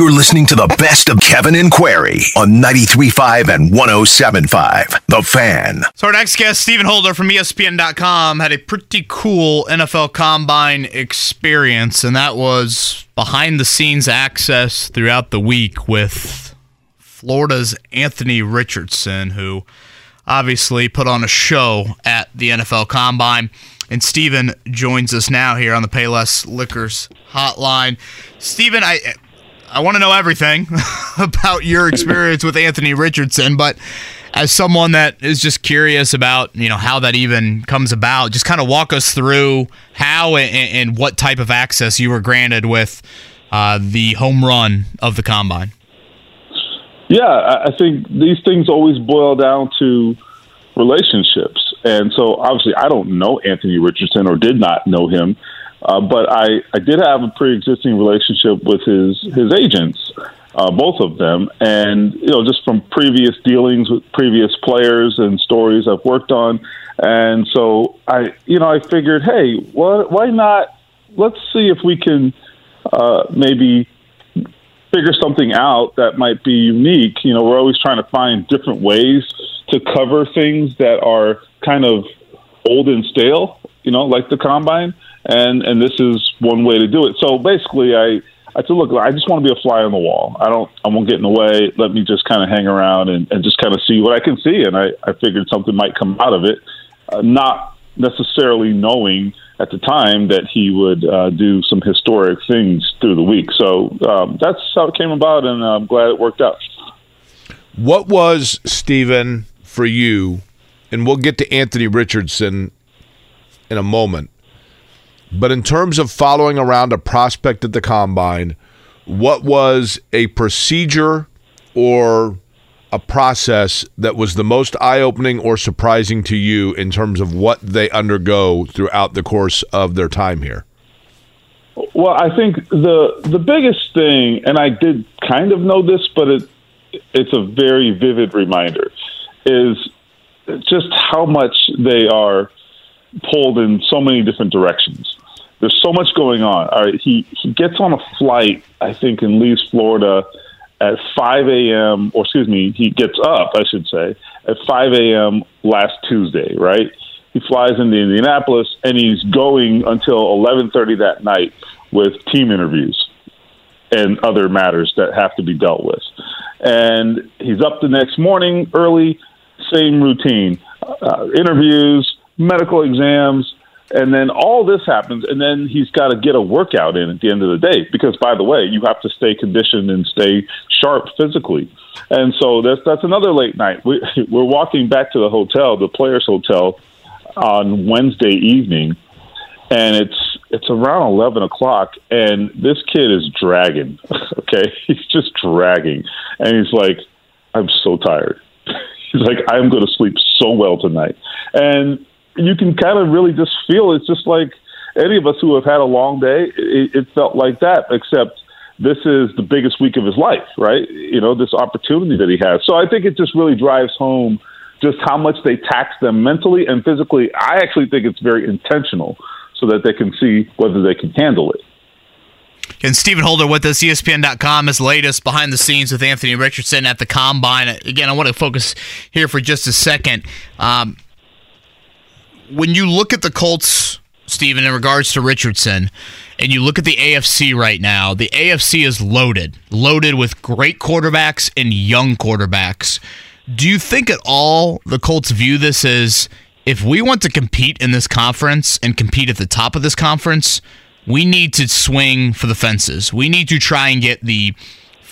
You're listening to the best of Kevin and Query on 93.5 and 107.5. The Fan. So our next guest, Stephen Holder from ESPN.com, had a pretty cool NFL Combine experience, and that was behind-the-scenes access throughout the week with Florida's Anthony Richardson, who obviously put on a show at the NFL Combine. And Stephen joins us now here on the Payless Liquors hotline. Stephen, I I want to know everything about your experience with Anthony Richardson, but as someone that is just curious about, you know, how that even comes about, just kind of walk us through how and, and what type of access you were granted with uh, the home run of the combine. Yeah, I think these things always boil down to relationships. And so obviously I don't know Anthony Richardson or did not know him, uh, but I, I did have a pre-existing relationship with his, his agents, uh, both of them. And, you know, just from previous dealings with previous players and stories I've worked on. And so I, you know, I figured, hey, why, why not? Let's see if we can uh, maybe figure something out that might be unique. You know, we're always trying to find different ways to cover things that are kind of old and stale, you know, like the combine. And and this is one way to do it. So basically, I I said, look, I just want to be a fly on the wall. I don't, I won't get in the way. Let me just kind of hang around and, and just kind of see what I can see. And I, I figured something might come out of it, uh, not necessarily knowing at the time that he would uh, do some historic things through the week. So um, that's how it came about, and I'm glad it worked out. What was Stephen for you, and we'll get to Anthony Richardson in a moment. But in terms of following around a prospect at the combine, what was a procedure or a process that was the most eye opening or surprising to you in terms of what they undergo throughout the course of their time here? Well, I think the the biggest thing, and I did kind of know this, but it it's a very vivid reminder is just how much they are pulled in so many different directions. There's so much going on. All right, he he gets on a flight, I think, and leaves Florida at 5 a.m. or excuse me, he gets up, I should say, at 5 a.m. last Tuesday. Right, he flies into Indianapolis and he's going until 11:30 that night with team interviews and other matters that have to be dealt with. And he's up the next morning early same routine uh, interviews, medical exams, and then all this happens, and then he's got to get a workout in at the end of the day. Because, by the way, you have to stay conditioned and stay sharp physically. And so that's that's another late night. We, we're walking back to the hotel, the Players Hotel, on Wednesday evening, and it's it's around eleven o'clock, and this kid is dragging. Okay, he's just dragging, and he's like, "I'm so tired." He's like, I'm going to sleep so well tonight. And you can kind of really just feel it's just like any of us who have had a long day, it, it felt like that, except this is the biggest week of his life, right? You know, this opportunity that he has. So I think it just really drives home just how much they tax them mentally and physically. I actually think it's very intentional so that they can see whether they can handle it. And Stephen Holder with us, ESPN.com, is latest behind the scenes with Anthony Richardson at the Combine. Again, I want to focus here for just a second. Um, when you look at the Colts, Stephen, in regards to Richardson, and you look at the AFC right now, the AFC is loaded, loaded with great quarterbacks and young quarterbacks. Do you think at all the Colts view this as if we want to compete in this conference and compete at the top of this conference, we need to swing for the fences. We need to try and get the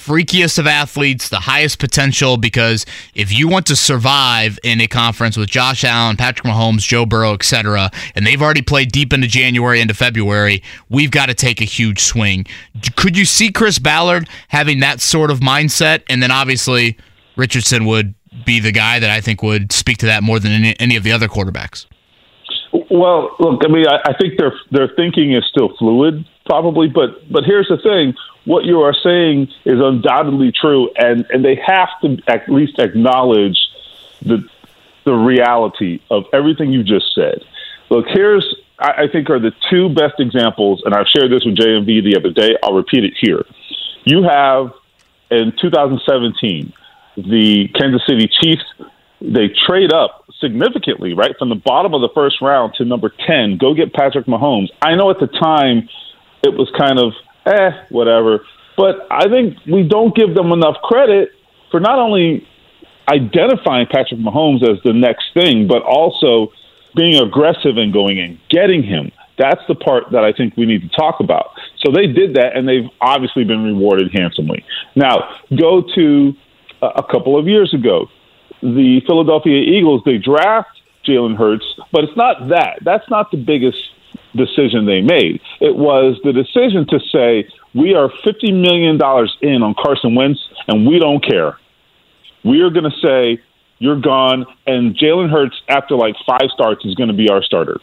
freakiest of athletes, the highest potential, because if you want to survive in a conference with Josh Allen, Patrick Mahomes, Joe Burrow, etc., and they've already played deep into January, into February, we've got to take a huge swing. Could you see Chris Ballard having that sort of mindset? And then obviously Richardson would be the guy that I think would speak to that more than any, of the other quarterbacks. Well, look, I mean, I, I think their their thinking is still fluid, probably, but but here's the thing: what you are saying is undoubtedly true, and and they have to at least acknowledge the the reality of everything you just said. Look, here's I, I think are the two best examples, and I've shared this with JMV the other day. I'll repeat it here. You have in 2017 the Kansas City Chiefs. They trade up significantly, right, from the bottom of the first round to number 10. Go get Patrick Mahomes. I know at the time it was kind of eh, whatever. But I think we don't give them enough credit for not only identifying Patrick Mahomes as the next thing, but also being aggressive and going and getting him. That's the part that I think we need to talk about. So they did that, and they've obviously been rewarded handsomely. Now, go to a couple of years ago. The Philadelphia Eagles, they draft Jalen Hurts, but it's not that. That's not the biggest decision they made. It was the decision to say, we are $50 million in on Carson Wentz, and we don't care. We are going to say, you're gone, and Jalen Hurts, after like five starts, is going to be our starter.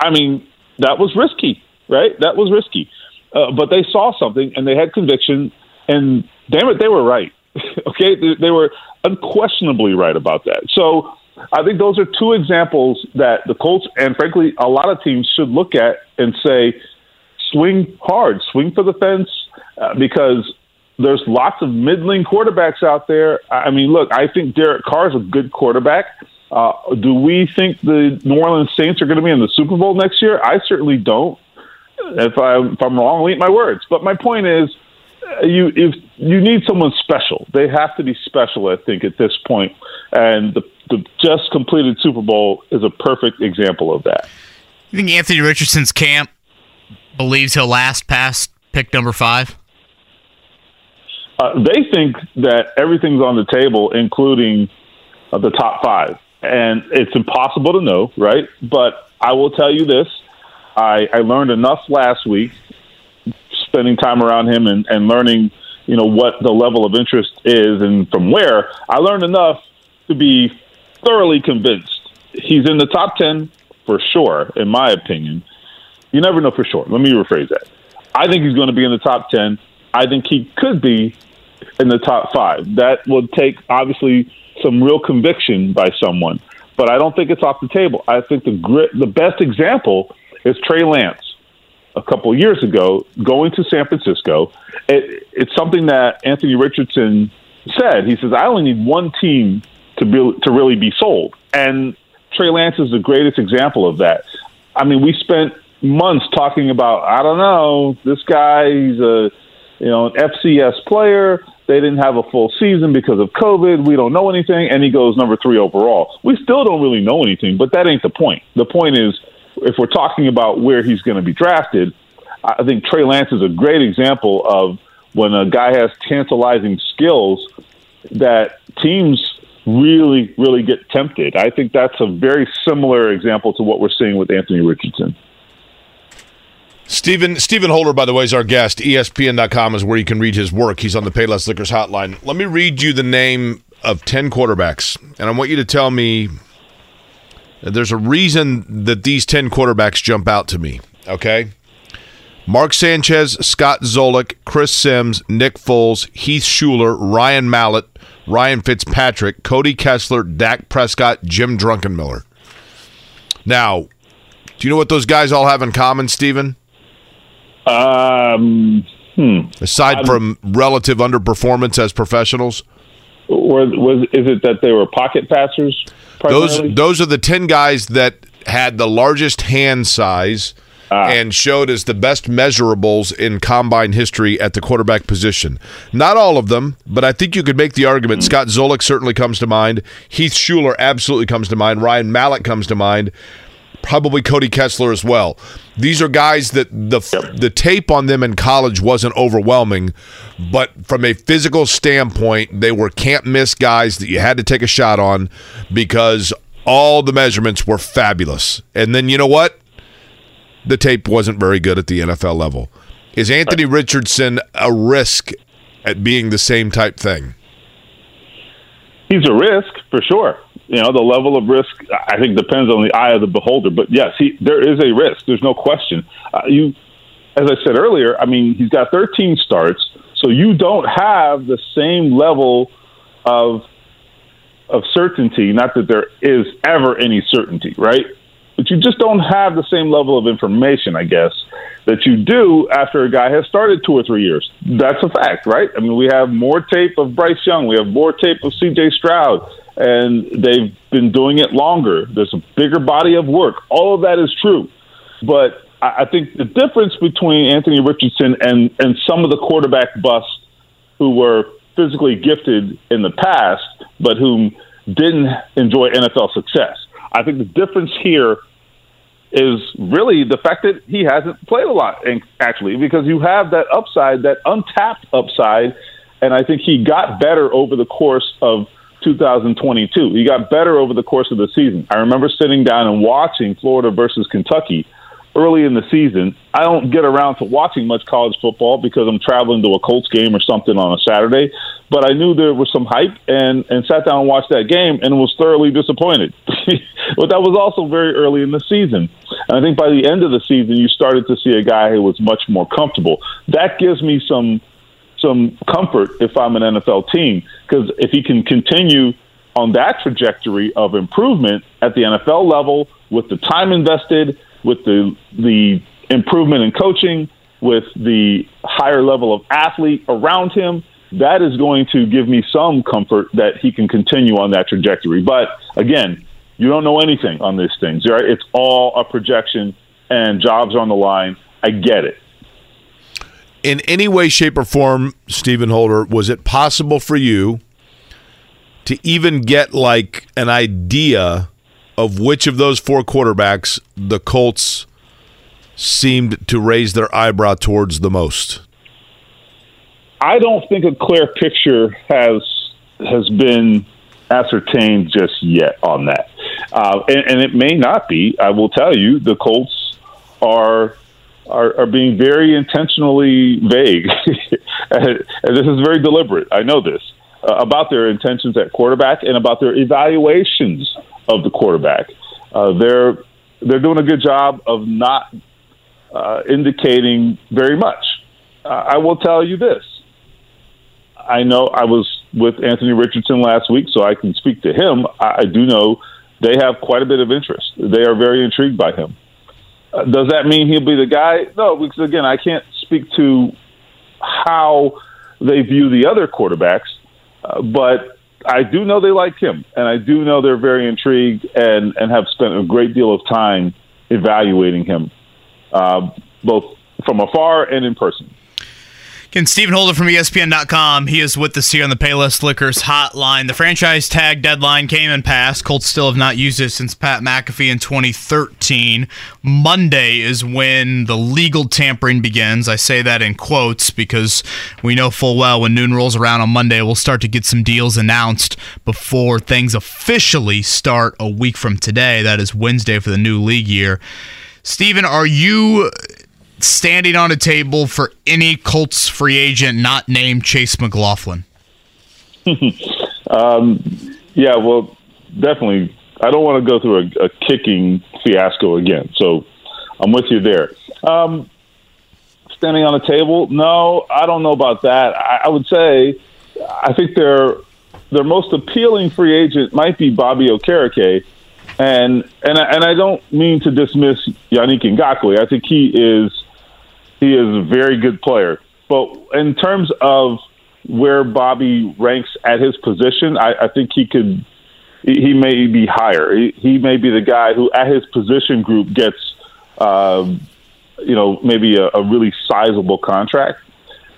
I mean, that was risky, right? That was risky. Uh, but they saw something, and they had conviction, and damn it, they were right. okay? They, they were unquestionably right about that. So I think those are two examples that the Colts and frankly a lot of teams should look at and say, swing hard, swing for the fence, uh, because there's lots of middling quarterbacks out there. I mean, look, I think Derek Carr is a good quarterback. Uh, do we think the New Orleans Saints are going to be in the Super Bowl next year? I certainly don't. If, I, if I'm wrong, I'll eat my words. But my point is, uh, you if you need someone special. They have to be special, I think, at this. And the the just completed Super Bowl is a perfect example of that. You think Anthony Richardson's camp believes he'll last past pick number five? Uh, they think that everything's on the table, including uh, the top five, and it's impossible to know, right? But I will tell you this: I, I learned enough last week, spending time around him and, and learning, you know, what the level of interest is and from where. I learned enough to be thoroughly convinced he's in the top 10 for sure, in my opinion. You never know for sure. Let me rephrase that. I think he's going to be in the top 10. I think he could be in the top five. That would take, obviously, some real conviction by someone, but I don't think it's off the table. I think the, grit, the best example is Trey Lance a couple years ago going to San Francisco. It, it's something that Anthony Richardson said. He says, I only need one team to be to really be sold. And Trey Lance is the greatest example of that. I mean, we spent months talking about I don't know this guy. He's a you know an FCS player. They didn't have a full season because of COVID. We don't know anything, and he goes number three overall. We still don't really know anything, but that ain't the point. The point is, if we're talking about where he's going to be drafted, I think Trey Lance is a great example of when a guy has tantalizing skills that teams really, really get tempted. I think that's a very similar example to what we're seeing with Anthony Richardson. Stephen Stephen Holder, by the way, is our guest. ESPN.com is where you can read his work. He's on the Payless Liquors hotline. Let me read you the name of 10 quarterbacks, and I want you to tell me there's a reason that these 10 quarterbacks jump out to me, okay? Mark Sanchez, Scott Zolak, Chris Sims, Nick Foles, Heath Shuler, Ryan Mallett, Ryan Fitzpatrick, Cody Kessler, Dak Prescott, Jim Druckenmiller. Now, do you know what those guys all have in common, Stephen? Um, hmm. Aside um, from relative underperformance as professionals, or was is it that they were pocket passers? Primarily? Those those are the ten guys that had the largest hand size ah. and showed as the best measurables in combine history at the quarterback position. Not all of them, but I think you could make the argument. Mm. Scott Zolak certainly comes to mind. Heath Shuler absolutely comes to mind. Ryan Mallett comes to mind. Probably Cody Kessler as well. These are guys that the the tape on them in college wasn't overwhelming, but from a physical standpoint, they were can't miss guys that you had to take a shot on because all the measurements were fabulous. And then you know what? The tape wasn't very good at the NFL level. Is Anthony Richardson a risk at being the same type thing? He's a risk for sure. You know, the level of risk I think depends on the eye of the beholder. But yes, he, there is a risk. There's no question. Uh, you, as I said earlier, I mean, he's got 13 starts, so you don't have the same level of of certainty. Not that there is ever any certainty, right? But you just don't have the same level of information, I guess, that you do after a guy has started two or three years. That's a fact, right? I mean, we have more tape of Bryce Young, we have more tape of C.J. Stroud, and they've been doing it longer. There's a bigger body of work. All of that is true, but I think the difference between Anthony Richardson and and some of the quarterback busts who were physically gifted in the past, but whom didn't enjoy NFL success. I think the difference here is really the fact that he hasn't played a lot, actually, because you have that upside, that untapped upside, and I think he got better over the course of 2022. He got better over the course of the season. I remember sitting down and watching Florida versus Kentucky early in the season. I don't get around to watching much college football because I'm traveling to a Colts game or something on a Saturday. But I knew there was some hype and and sat down and watched that game and was thoroughly disappointed. but that was also very early in the season. And I think by the end of the season, you started to see a guy who was much more comfortable. That gives me some some comfort if I'm an NFL team because if he can continue on that trajectory of improvement at the NFL level with the time invested with the the improvement in coaching, with the higher level of athlete around him, that is going to give me some comfort that he can continue on that trajectory. But again, you don't know anything on these things. Right? It's all a projection, and jobs on the line. I get it. In any way, shape, or form, Stephen Holder, was it possible for you to even get like an idea of which of those four quarterbacks the Colts seemed to raise their eyebrow towards the most? I don't think a clear picture has has been ascertained just yet on that, uh, and, and, it may not be. I will tell you, the Colts are are, are being very intentionally vague, and this is very deliberate. I know this uh, about their intentions at quarterback and about their evaluations of the quarterback. Uh, they're they're doing a good job of not uh, indicating very much. Uh, I will tell you this. I know I was with Anthony Richardson last week, so I can speak to him. I, I do know they have quite a bit of interest. They are very intrigued by him. Uh, does that mean he'll be the guy? No, because again, I can't speak to how they view the other quarterbacks, uh, but I do know they like him, and I do know they're very intrigued and and have spent a great deal of time evaluating him, uh, both from afar and in person. Can Stephen Holder from ESPN.com. He is with us here on the Payless Liquors hotline. The franchise tag deadline came and passed. Colts still have not used it since Pat McAfee in 2013. Monday is when the legal tampering begins. I say that in quotes because we know full well when noon rolls around on Monday, we'll start to get some deals announced before things officially start a week from today. That is Wednesday for the new league year. Stephen, are you standing on a table for any Colts free agent not named Chase McLaughlin? um, yeah, well, definitely. I don't want to go through a, a, kicking fiasco again, so I'm with you there. Um, standing on a table? No, I don't know about that. I, I would say I think their their most appealing free agent might be Bobby Okereke. And and I, and I don't mean to dismiss Yannick Ngakoue. I think he is he is a very good player. But in terms of where Bobby ranks at his position, I, I think he could. He may be higher. He, he, may be the guy who, at his position group, gets, um, you know, maybe a, a really sizable contract.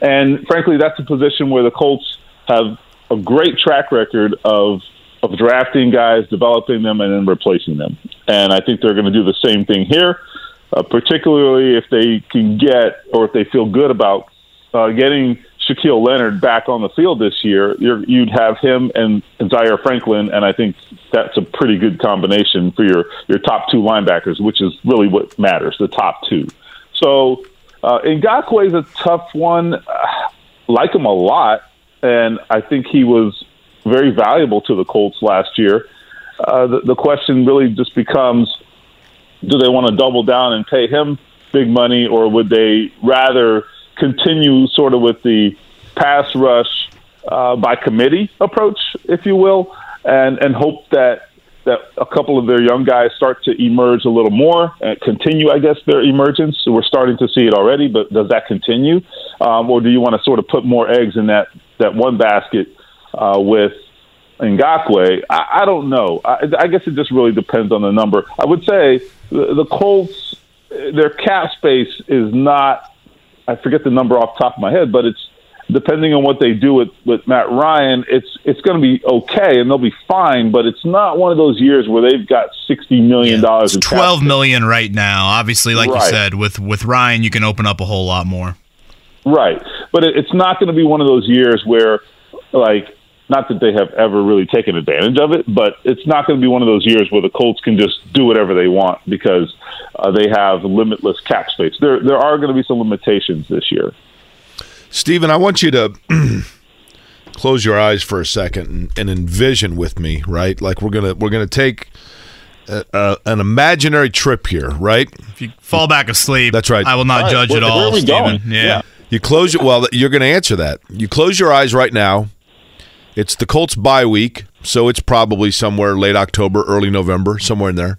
And frankly, that's a position where the Colts have a great track record of of drafting guys, developing them, and then replacing them. And I think they're going to do the same thing here uh, particularly if they can get or if they feel good about uh, getting Shaquille Leonard back on the field this year. you would have him and, Zaire Franklin, and I think that's a pretty good combination for your your top two linebackers, which is really what matters, the top two. So uh, Ngakoue is a tough one. Uh, like him a lot, and I think he was very valuable to the Colts last year. Uh, the, the question really just becomes do they want to double down and pay him big money, or would they rather continue sort of with the pass rush uh, by committee approach, if you will, and and hope that that a couple of their young guys start to emerge a little more and continue, I guess, their emergence. We're starting to see it already, but does that continue, um, or do you want to sort of put more eggs in that that one basket uh, with Ngakoue? I, I don't know. I, I guess it just really depends on the number. I would say the, the Colts, their cap space is not. I forget the number off the top of my head, but it's depending on what they do with, with Matt Ryan, it's it's going to be okay and they'll be fine. But it's not one of those years where they've got sixty million dollars. Yeah, Twelve million right now. Obviously, like right. you said, with with Ryan, you can open up a whole lot more. Right, but it, it's not going to be one of those years where, like, not that they have ever really taken advantage of it, but it's not going to be one of those years where the Colts can just do whatever they want because uh, they have limitless cap space. There, there are going to be some limitations this year. Stephen, I want you to close your eyes for a second and, and, envision with me, right? Like we're gonna we're gonna take a, a, an imaginary trip here, right? If you fall back asleep, that's right. I will not right. judge where, at all, Stephen. Yeah. yeah. You close it. Well, you're going to answer that. You close your eyes right now. It's the Colts bye week, so it's probably somewhere late October, early November, somewhere in there.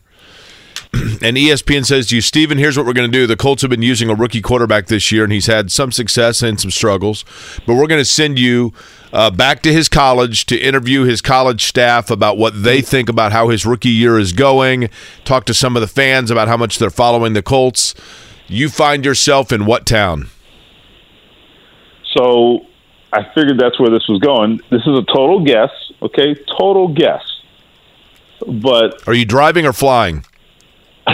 and ESPN says to you, Stephen, here's what we're going to do. The Colts have been using a rookie quarterback this year, and he's had some success and some struggles. But we're going to send you uh, back to his college to interview his college staff about what they think about how his rookie year is going, talk to some of the fans about how much they're following the Colts. You find yourself in what town? So I figured that's where this was going. This is a total guess, okay? Total guess. But are you driving or flying?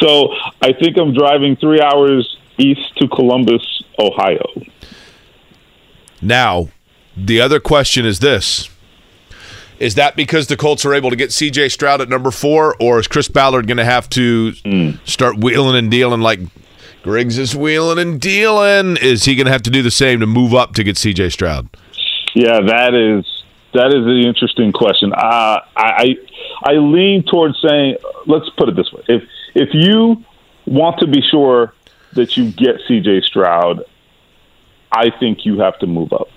so I think I'm driving three hours east to Columbus, Ohio. Now, the other question is this. Is that because the Colts are able to get CJ Stroud at number four, or is Chris Ballard going to have to mm. start wheeling and dealing like Griggs is wheeling and dealing? Is he going to have to do the same to move up to get CJ Stroud? Yeah, that is that is an interesting question. Uh, I I lean towards saying, let's put it this way: if if you want to be sure that you get C.J. Stroud, I think you have to move up.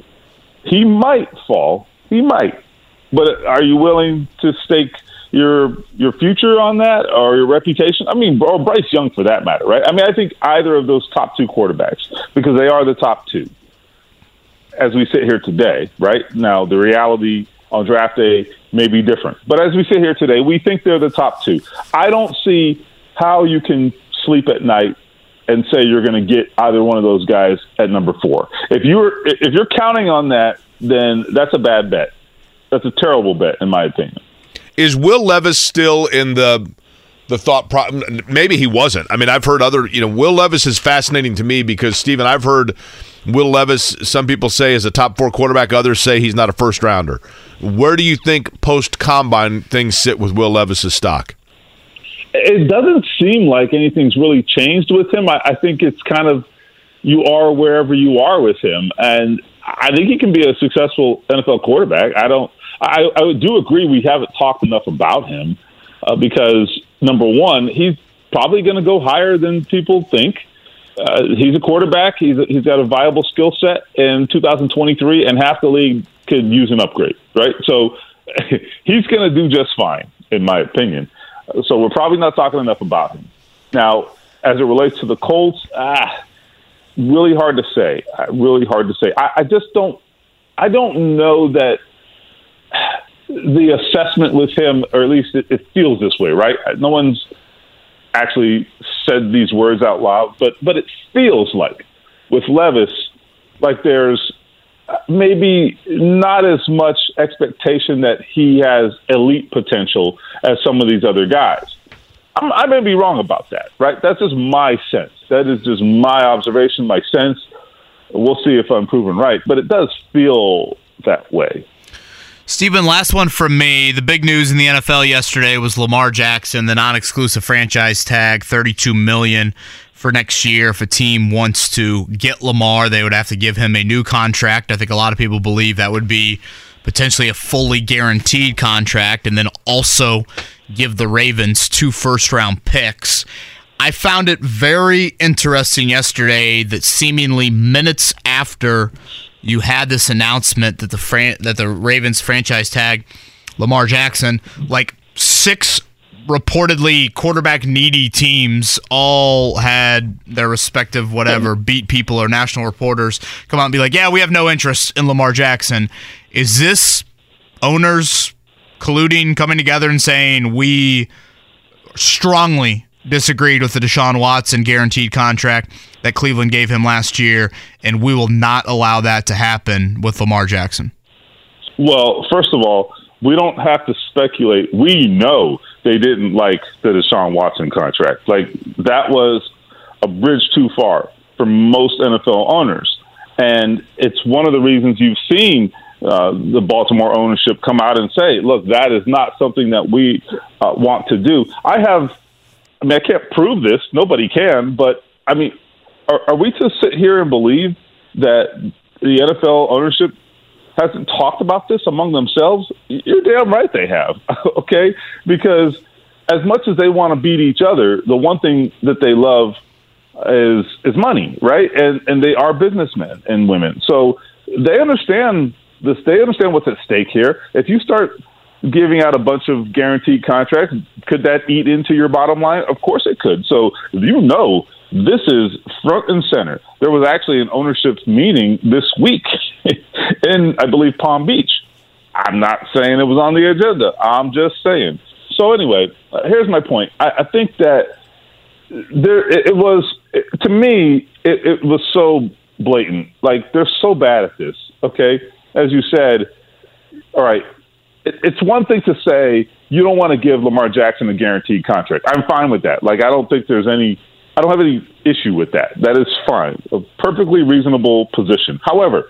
He might fall. He might, but are you willing to stake your your future on that or your reputation? I mean, or Bryce Young for that matter, right? I mean, I think either of those top two quarterbacks because they are the top two as we sit here today, right? Now, the reality on draft day may be different. But as we sit here today, we think they're the top two. I don't see how you can sleep at night and say you're going to get either one of those guys at number four. If you're if you're counting on that, then that's a bad bet. That's a terrible bet, in my opinion. Is Will Levis still in the the thought pro- maybe he wasn't. I mean, I've heard other, you know, Will Levis is fascinating to me because Stephen, I've heard Will Levis, some people say is a top 4 quarterback, others say he's not a first rounder. Where do you think post combine things sit with Will Levis's stock? It doesn't seem like anything's really changed with him. I, I think it's kind of you are wherever you are with him, and I think he can be a successful NFL quarterback. I don't. I, I do agree we haven't talked enough about him uh, because number one, he's probably going to go higher than people think. Uh, he's a quarterback. He's a, he's got a viable skill set in 2023, and half the league could use an upgrade, right? So he's going to do just fine, in my opinion. So we're probably not talking enough about him. Now, as it relates to the Colts, ah, really hard to say. Uh, really hard to say. I, I just don't. I don't know that the assessment with him, or at least it, it feels this way, right? No one's actually said these words out loud, but but it feels like with Levis, like there's maybe not as much expectation that he has elite potential as some of these other guys. I'm, I may be wrong about that, right? That's just my sense. That is just my observation, my sense. We'll see if I'm proven right, but it does feel that way. Stephen, last one from me. The big news in the NFL yesterday was Lamar Jackson, the non-exclusive franchise tag, thirty-two million for next year. If a team wants to get Lamar, they would have to give him a new contract. I think a lot of people believe that would be potentially a fully guaranteed contract, and then also give the Ravens two first-round picks. I found it very interesting yesterday that seemingly minutes after you had this announcement that the Fran- that the Ravens franchise tag Lamar Jackson. Like six reportedly quarterback needy teams all had their respective whatever beat people or national reporters come out and be like, yeah, we have no interest in Lamar Jackson. Is this owners colluding, coming together and saying we strongly disagreed with the Deshaun Watson guaranteed contract that Cleveland gave him last year, and we will not allow that to happen with Lamar Jackson? Well, first of all, we don't have to speculate. We know they didn't like the Deshaun Watson contract. Like that was a bridge too far for most NFL owners, and it's one of the reasons you've seen uh, the Baltimore ownership come out and say, "Look, that is not something that we uh, want to do." I have, I mean, I can't prove this. Nobody can, but I mean, are, are we to sit here and believe that the NFL ownership hasn't talked about this among themselves? You're damn right they have. okay, because as much as they want to beat each other, the one thing that they love is is money, right? And and they are businessmen and women, so they understand this. They understand what's at stake here. If you start giving out a bunch of guaranteed contracts, could that eat into your bottom line? Of course it could. So you know this is front and center. There was actually an ownership meeting this week in, I believe, Palm Beach. I'm not saying it was on the agenda. I'm just saying. So anyway, uh, here's my point. I, I think that there it, it was it, to me it, it was so blatant. Like they're so bad at this. Okay, as you said. All right, it, it's one thing to say you don't want to give Lamar Jackson a guaranteed contract. I'm fine with that. Like I don't think there's any I don't have any issue with that. That is fine. A perfectly reasonable position. However,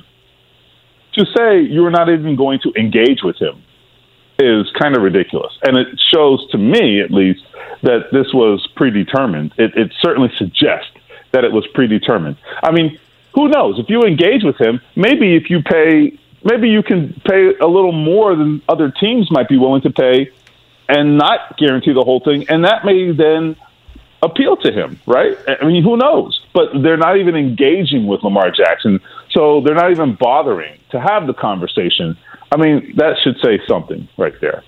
to say you're not even going to engage with him is kind of ridiculous. And it shows to me, at least, that this was predetermined. It, it certainly suggests that it was predetermined. I mean, who knows? If you engage with him, maybe if you pay, maybe you can pay a little more than other teams might be willing to pay and not guarantee the whole thing. And that may then appeal to him, right? I mean, who knows? But they're not even engaging with Lamar Jackson, so they're not even bothering to have the conversation. I mean, that should say something right there.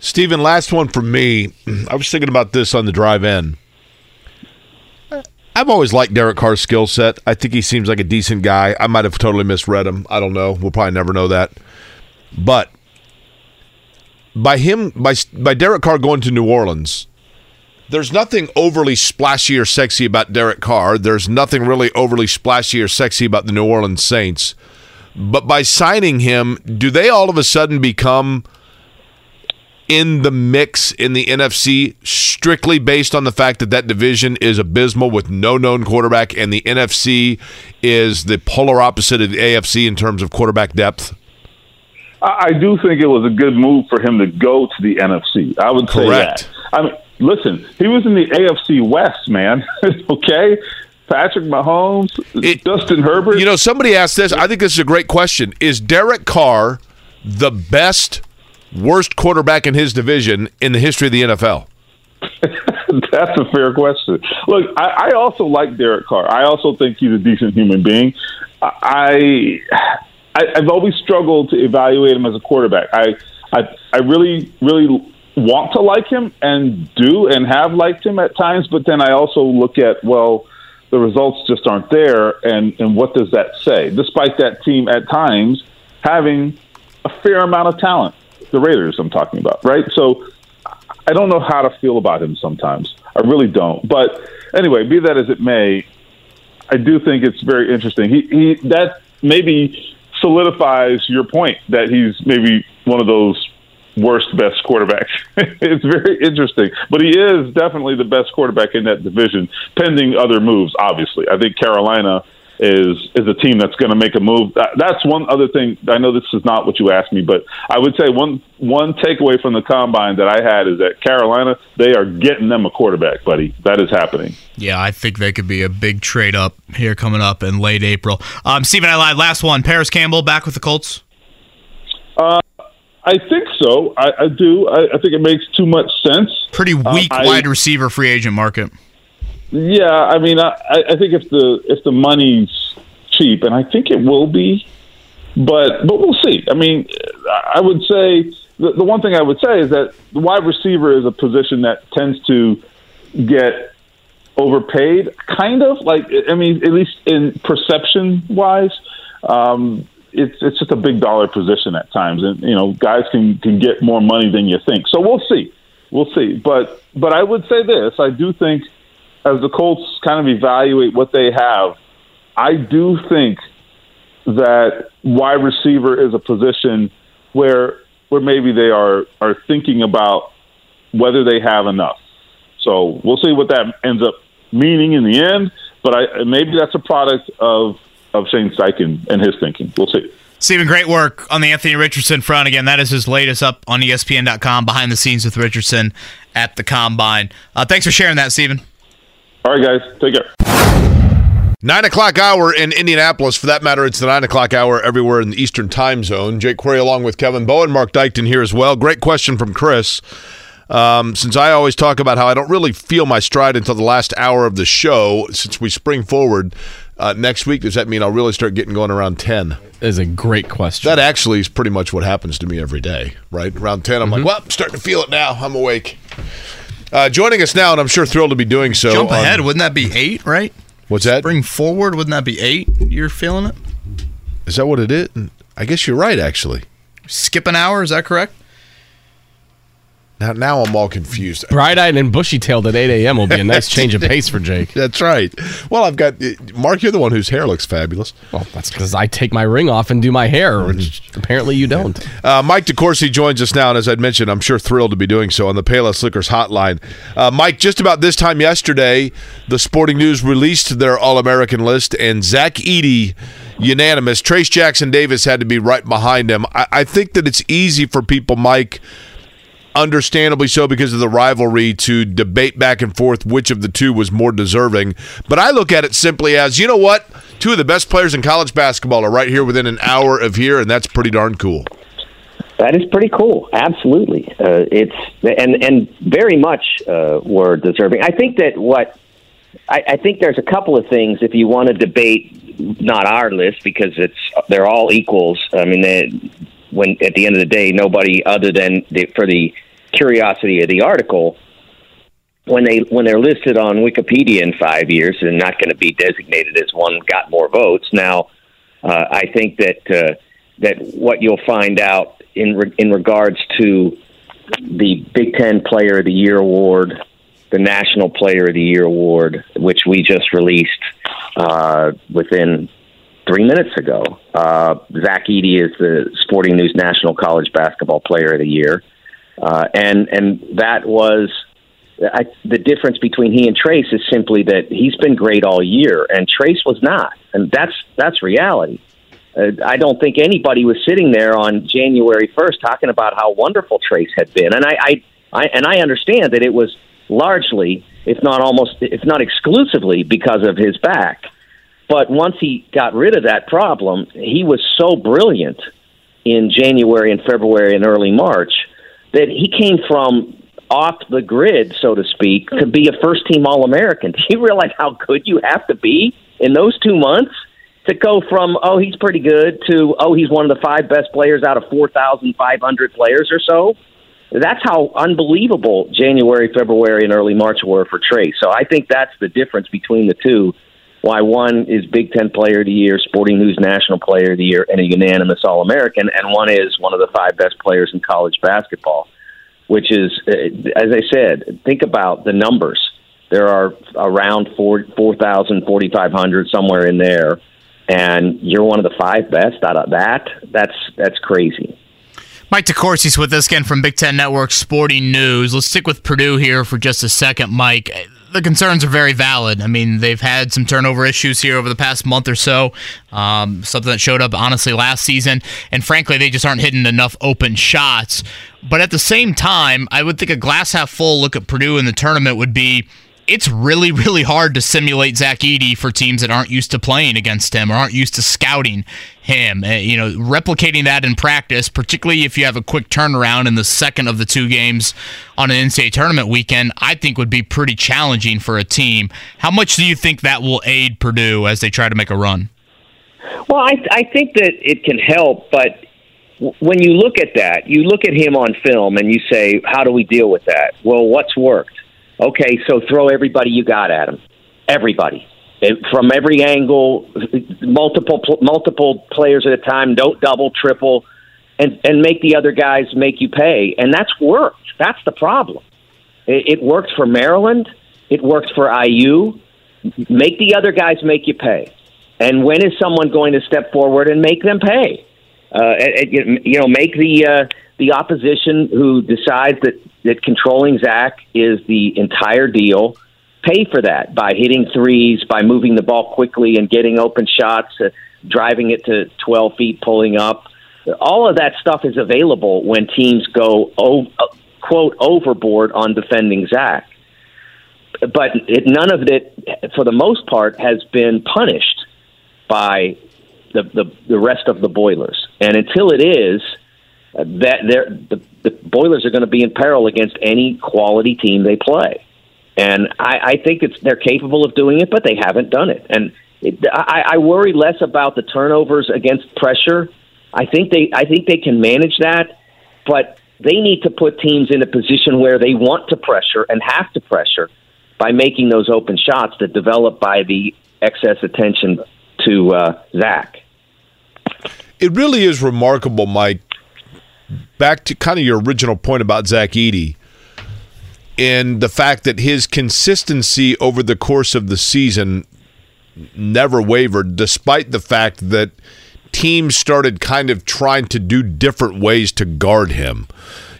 Stephen, last one for me. I was thinking about this on the drive in. I've always liked Derek Carr's skill set. I think he seems like a decent guy. I might have totally misread him. I don't know. We'll probably never know that. But by him, by by Derek Carr going to New Orleans, there's nothing overly splashy or sexy about Derek Carr. There's nothing really overly splashy or sexy about the New Orleans Saints. But by signing him, do they all of a sudden become in the mix in the NFC strictly based on the fact that that division is abysmal with no known quarterback and the NFC is the polar opposite of the AFC in terms of quarterback depth? I do think it was a good move for him to go to the NFC. I would say Correct. that. I mean, listen, he was in the AFC West, man. okay? Patrick Mahomes, it, Justin Herbert. You know, somebody asked this. I think this is a great question. Is Derek Carr the best, worst quarterback in his division in the history of the NFL? That's a fair question. Look, I, I also like Derek Carr. I also think he's a decent human being. I, I I've always struggled to evaluate him as a quarterback. I I, I really, really want to like him and do and have liked him at times, but then I also look at, well, the results just aren't there, and, and what does that say? Despite that team at times having a fair amount of talent, the Raiders I'm talking about, right? So I don't know how to feel about him sometimes. I really don't. But anyway, be that as it may, I do think it's very interesting. He, he that maybe solidifies your point that he's maybe one of those worst best quarterbacks. it's very interesting, but he is definitely the best quarterback in that division, pending other moves. Obviously, I think Carolina is is a team that's going to make a move. That's one other thing. I know this is not what you asked me, but I would say one one takeaway from the combine that I had is that Carolina they are getting them a quarterback, buddy. That is happening. Yeah, I think they could be a big trade up here coming up in late April. Um, Stephen, I lied. Last one. Parris Campbell back with the Colts. Uh, I think so. I, I do. I, I, think it makes too much sense. Pretty uh, weak uh, wide receiver free agent market. Yeah, I mean, I, I think if the if the money's cheap, and I think it will be, but but we'll see. I mean, I would say the, the one thing I would say is that the wide receiver is a position that tends to get overpaid, kind of like I mean, at least in perception wise. Um, it's it's just a big dollar position at times, and you know guys can can get more money than you think. So we'll see, we'll see. But but I would say this: I do think as the Colts kind of evaluate what they have, I do think that wide receiver is a position where where maybe they are are thinking about whether they have enough. So we'll see what that ends up meaning in the end. But I, maybe that's a product of of Shane Steichen and his thinking. We'll see. Stephen, great work on the Anthony Richardson front. Again, that is his latest up on ESPN.com, behind the scenes with Richardson at the Combine. Uh, thanks for sharing that, Stephen. All right, guys. Take care. Nine o'clock hour in Indianapolis. For that matter, it's the nine o'clock hour everywhere in the Eastern time zone. Jake Query along with Kevin Bowen, Mark Dykton here as well. Great question from Chris. Um, since I always talk about how I don't really feel my stride until the last hour of the show, since we spring forward uh, next week, does that mean I'll really start getting going around 10? Is a great question. That actually is pretty much what happens to me every day, right? Around 10, I'm mm-hmm. like, well, I'm starting to feel it now. I'm awake. Uh, joining us now, and I'm sure thrilled to be doing so. Jump ahead, wouldn't that be eight, right? What's that? Bring forward, wouldn't that be eight? You're feeling it? Is that what it is? I guess you're right, actually. Skip an hour, is that correct? Now, now I'm all confused. Bright-eyed and bushy-tailed at 8 a.m. will be a nice change of pace for Jake. That's right. Well, I've got Mark. You're the one whose hair looks fabulous. Well, that's because I take my ring off and do my hair, which mm-hmm. apparently you don't. Uh, Mike DeCourcy joins us now, and as I'd mentioned, I'm sure thrilled to be doing so on the Payless Liquors hotline. Uh, Mike, just about this time yesterday, the Sporting News released their All-American list, and Zach Edey unanimous. Trayce Jackson Davis had to be right behind him. I, I think that it's easy for people, Mike understandably so because of the rivalry to debate back and forth which of the two was more deserving. But I look at it simply as, you know what? Two of the best players in college basketball are right here within an hour of here, and that's pretty darn cool. That is pretty cool. Absolutely, uh, it's and and very much uh, were deserving. I think that what I, I think there's a couple of things if you want to debate not our list because it's they're all equals. I mean, they, when at the end of the day, nobody other than the, for the curiosity of the article, when they when they're listed on Wikipedia in five years, they're not going to be designated as one got more votes. Now, uh, I think that uh, that what you'll find out in re- in regards to the Big Ten Player of the Year award, the National Player of the Year award, which we just released uh, within three minutes ago. Uh, Zach Edey is the Sporting News National College Basketball Player of the Year, uh, and and that was I, the difference between he and Trayce is simply that he's been great all year, and Trayce was not, and that's that's reality. Uh, I don't think anybody was sitting there on January first talking about how wonderful Trayce had been, and I, I, I and I understand that it was largely, if not almost, if not exclusively, because of his back. But once he got rid of that problem, he was so brilliant in January and February and early March that he came from off the grid, so to speak, to be a first team All American. Do you realize how good you have to be in those two months to go from, oh, he's pretty good to, oh, he's one of the five best players out of 4,500 players or so? That's how unbelievable January, February, and early March were for Trey. So I think that's the difference between the two why one is Big Ten Player of the Year, Sporting News National Player of the Year, and a unanimous All American, and one is one of the five best players in college basketball. Which is, uh, as I said, think about the numbers. There are around 4,000, 4,500, somewhere in there, and you're one of the five best out of that. That's that's crazy. Mike DeCourcy's with us again from Big Ten Network Sporting News. Let's stick with Purdue here for just a second, Mike the concerns are very valid. I mean, they've had some turnover issues here over the past month or so, um, something that showed up honestly last season, and frankly, they just aren't hitting enough open shots. But at the same time, I would think a glass half full look at Purdue in the tournament would be it's really, really hard to simulate Zach Edey for teams that aren't used to playing against him or aren't used to scouting him. Uh, you know, replicating that in practice, particularly if you have a quick turnaround in the second of the two games on an NCAA tournament weekend, I think would be pretty challenging for a team. How much do you think that will aid Purdue as they try to make a run? Well, I, I think that it can help, but when you look at that, you look at him on film and you say, how do we deal with that? Well, what's worked? Okay, so throw everybody you got at him. Everybody. It- From every angle, multiple pl- multiple players at a time. Don't double, triple, and and make the other guys make you pay. And that's worked. That's the problem. It, it worked for Maryland. It worked for IU. Make the other guys make you pay. And when is someone going to step forward and make them pay? Uh, you know, make the uh, the opposition who decides that that controlling Zach is the entire deal pay for that by hitting threes, by moving the ball quickly and getting open shots, uh, driving it to 12 feet, pulling up. All of that stuff is available when teams go o- uh, quote overboard on defending Zach. But it, none of it, for the most part, has been punished by the, the the rest of the Boilers. And until it is, uh, that the the Boilers are going to be in peril against any quality team they play. And I, I think it's they're capable of doing it, but they haven't done it. And it, I, I worry less about the turnovers against pressure. I think they I think they can manage that, but they need to put teams in a position where they want to pressure and have to pressure by making those open shots that develop by the excess attention to uh, Zach. It really is remarkable, Mike. Back to kind of your original point about Zach Edey and the fact that his consistency over the course of the season never wavered, despite the fact that teams started kind of trying to do different ways to guard him.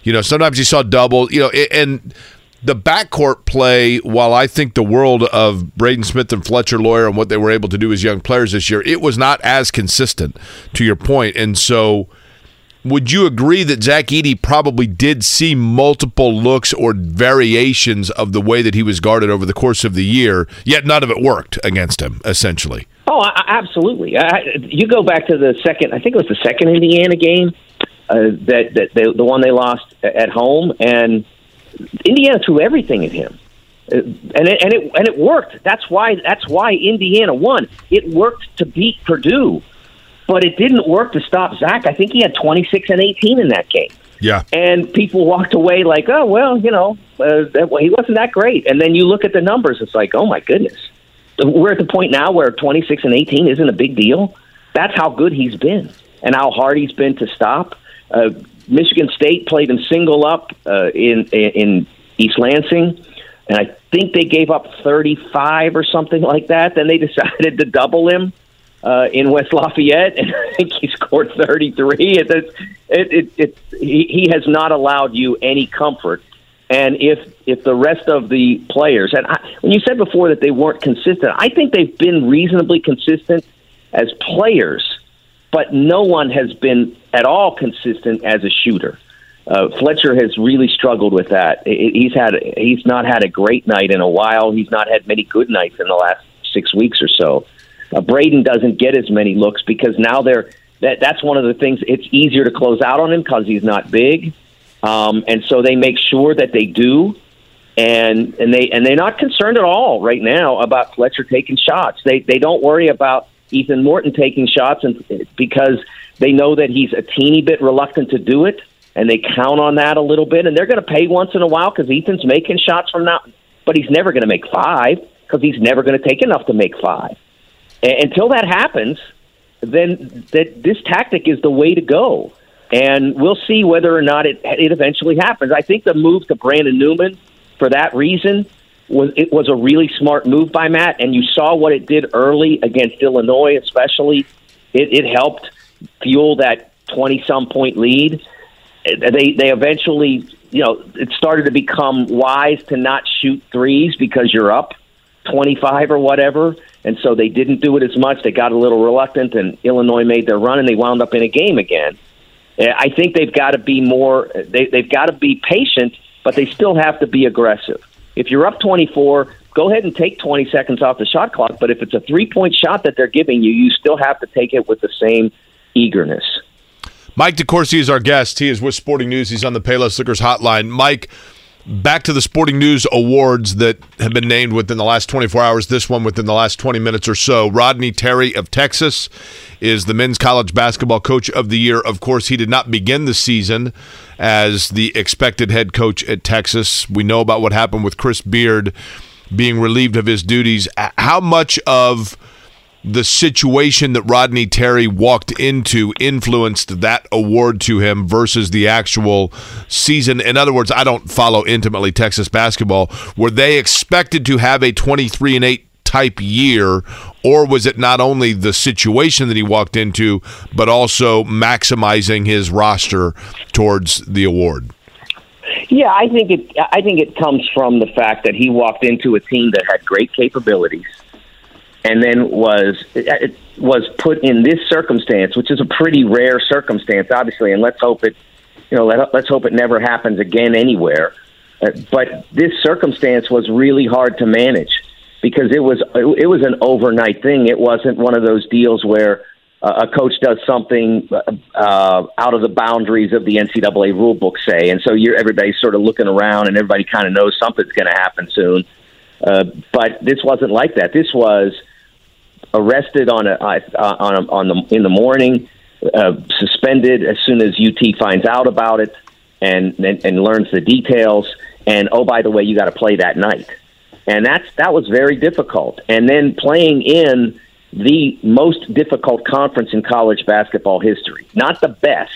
You know, sometimes you saw double, you know, and the backcourt play, while I think the world of Braden Smith and Fletcher Loyer and what they were able to do as young players this year, it was not as consistent to your point. And so would you agree that Zach Edey probably did see multiple looks or variations of the way that he was guarded over the course of the year, yet none of it worked against him, essentially? Oh, I, absolutely. I, you go back to the second. I think it was the second Indiana game uh, that that they, the one they lost at home, and Indiana threw everything at him, Uh, and it, and it and it worked. That's why that's why Indiana won. It worked to beat Purdue, but it didn't work to stop Zach. I think he had twenty six and eighteen in that game Yeah. and people walked away like, oh well, you know, uh, that, well, he wasn't that great. And then you look at the numbers, it's like, oh my goodness, we're at the point now where 26 and 18 isn't a big deal. That's how good he's been and how hard he's been to stop. Uh, Michigan State played him single up uh, in in East Lansing, and I think they gave up 35 or something like that. Then they decided to double him uh, in West Lafayette, and I think he scored 33. It, it, it, it, he, he has not allowed you any comfort. And if if the rest of the players, and I, when you said before that they weren't consistent, I think they've been reasonably consistent as players, but no one has been at all consistent as a shooter. Uh, Fletcher has really struggled with that. He's had he's not had a great night in a while. He's not had many good nights in the last six weeks or so. Uh, Braden doesn't get as many looks because now they're that that's one of the things. It's easier to close out on him because he's not big, um, and so they make sure that they do. And and they and they're not concerned at all right now about Fletcher taking shots. They they don't worry about Ethan Morton taking shots, and because they know that he's a teeny bit reluctant to do it, and they count on that a little bit. And they're going to pay once in a while because Ethan's making shots from now, but he's never going to make five because he's never going to take enough to make five. A- until that happens, then that this tactic is the way to go. And we'll see whether or not it it eventually happens. I think the move to Brandon Newman for that reason was it was a really smart move by Matt, and you saw what it did early against Illinois, especially. It, it helped fuel that twenty some point lead. They they eventually, you know, it started to become wise to not shoot threes because you're up 25 or whatever. And so they didn't do it as much. They got a little reluctant, and Illinois made their run, and they wound up in a game again. I think they've got to be more, they, they've got to be patient, but they still have to be aggressive. If you're up 24, go ahead and take 20 seconds off the shot clock. But if it's a three point shot that they're giving you, you still have to take it with the same eagerness. Mike DeCourcy is our guest. He is with Sporting News. He's on the Payless Liquors hotline. Mike, back to the Sporting News Awards that have been named within the last 24 hours, this one within the last 20 minutes or so. Rodney Terry of Texas is the men's college basketball coach of the year. Of course, he did not begin the season as the expected head coach at Texas. We know about what happened with Chris Beard being relieved of his duties. How much of the situation that Rodney Terry walked into influenced that award to him versus the actual season. In other words, I don't follow intimately Texas basketball. Were they expected to have a 23 and 8 type year or was it not only the situation that he walked into but also maximizing his roster towards the award? Yeah, I think it I think it comes from the fact that he walked into a team that had great capabilities and then was it was put in this circumstance, which is a pretty rare circumstance, obviously. And let's hope it, you know, let, let's hope it never happens again anywhere. Uh, but this circumstance was really hard to manage because it was it was an overnight thing. It wasn't one of those deals where uh, a coach does something uh, out of the boundaries of the NCAA rulebook, say, and so you're everybody's sort of looking around and everybody kind of knows something's going to happen soon. Uh, but this wasn't like that. This was arrested on a, uh, on a, on the in the morning, uh, suspended as soon as UT finds out about it and and, and learns the details. And oh, by the way, you got to play that night, and that's that was very difficult. And then playing in the most difficult conference in college basketball history, not the best.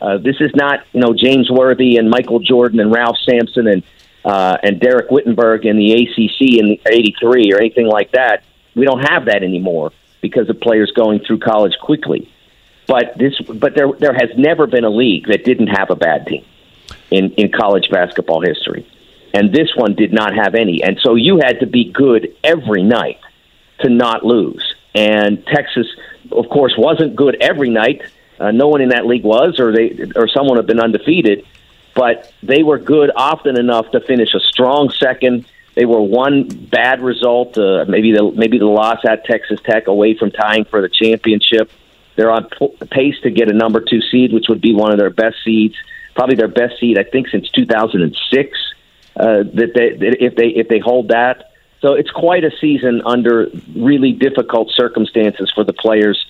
Uh, this is not you know James Worthy and Michael Jordan and Ralph Sampson and uh, and Dereck Whittenburg in the ACC in '83 or anything like that. We don't have that anymore because of players going through college quickly. But this, but there, there has never been a league that didn't have a bad team in in college basketball history, and this one did not have any. And so you had to be good every night to not lose. And Texas, of course, wasn't good every night. Uh, no one in that league was, or they, or someone had been undefeated. But they were good often enough to finish a strong second they were one bad result, uh, maybe the maybe the loss at Texas Tech away from tying for the championship. They're on pace to get a number two seed, which would be one of their best seeds, probably their best seed I think since 2006. Uh, that they that if they if they hold that, so it's quite a season under really difficult circumstances for the players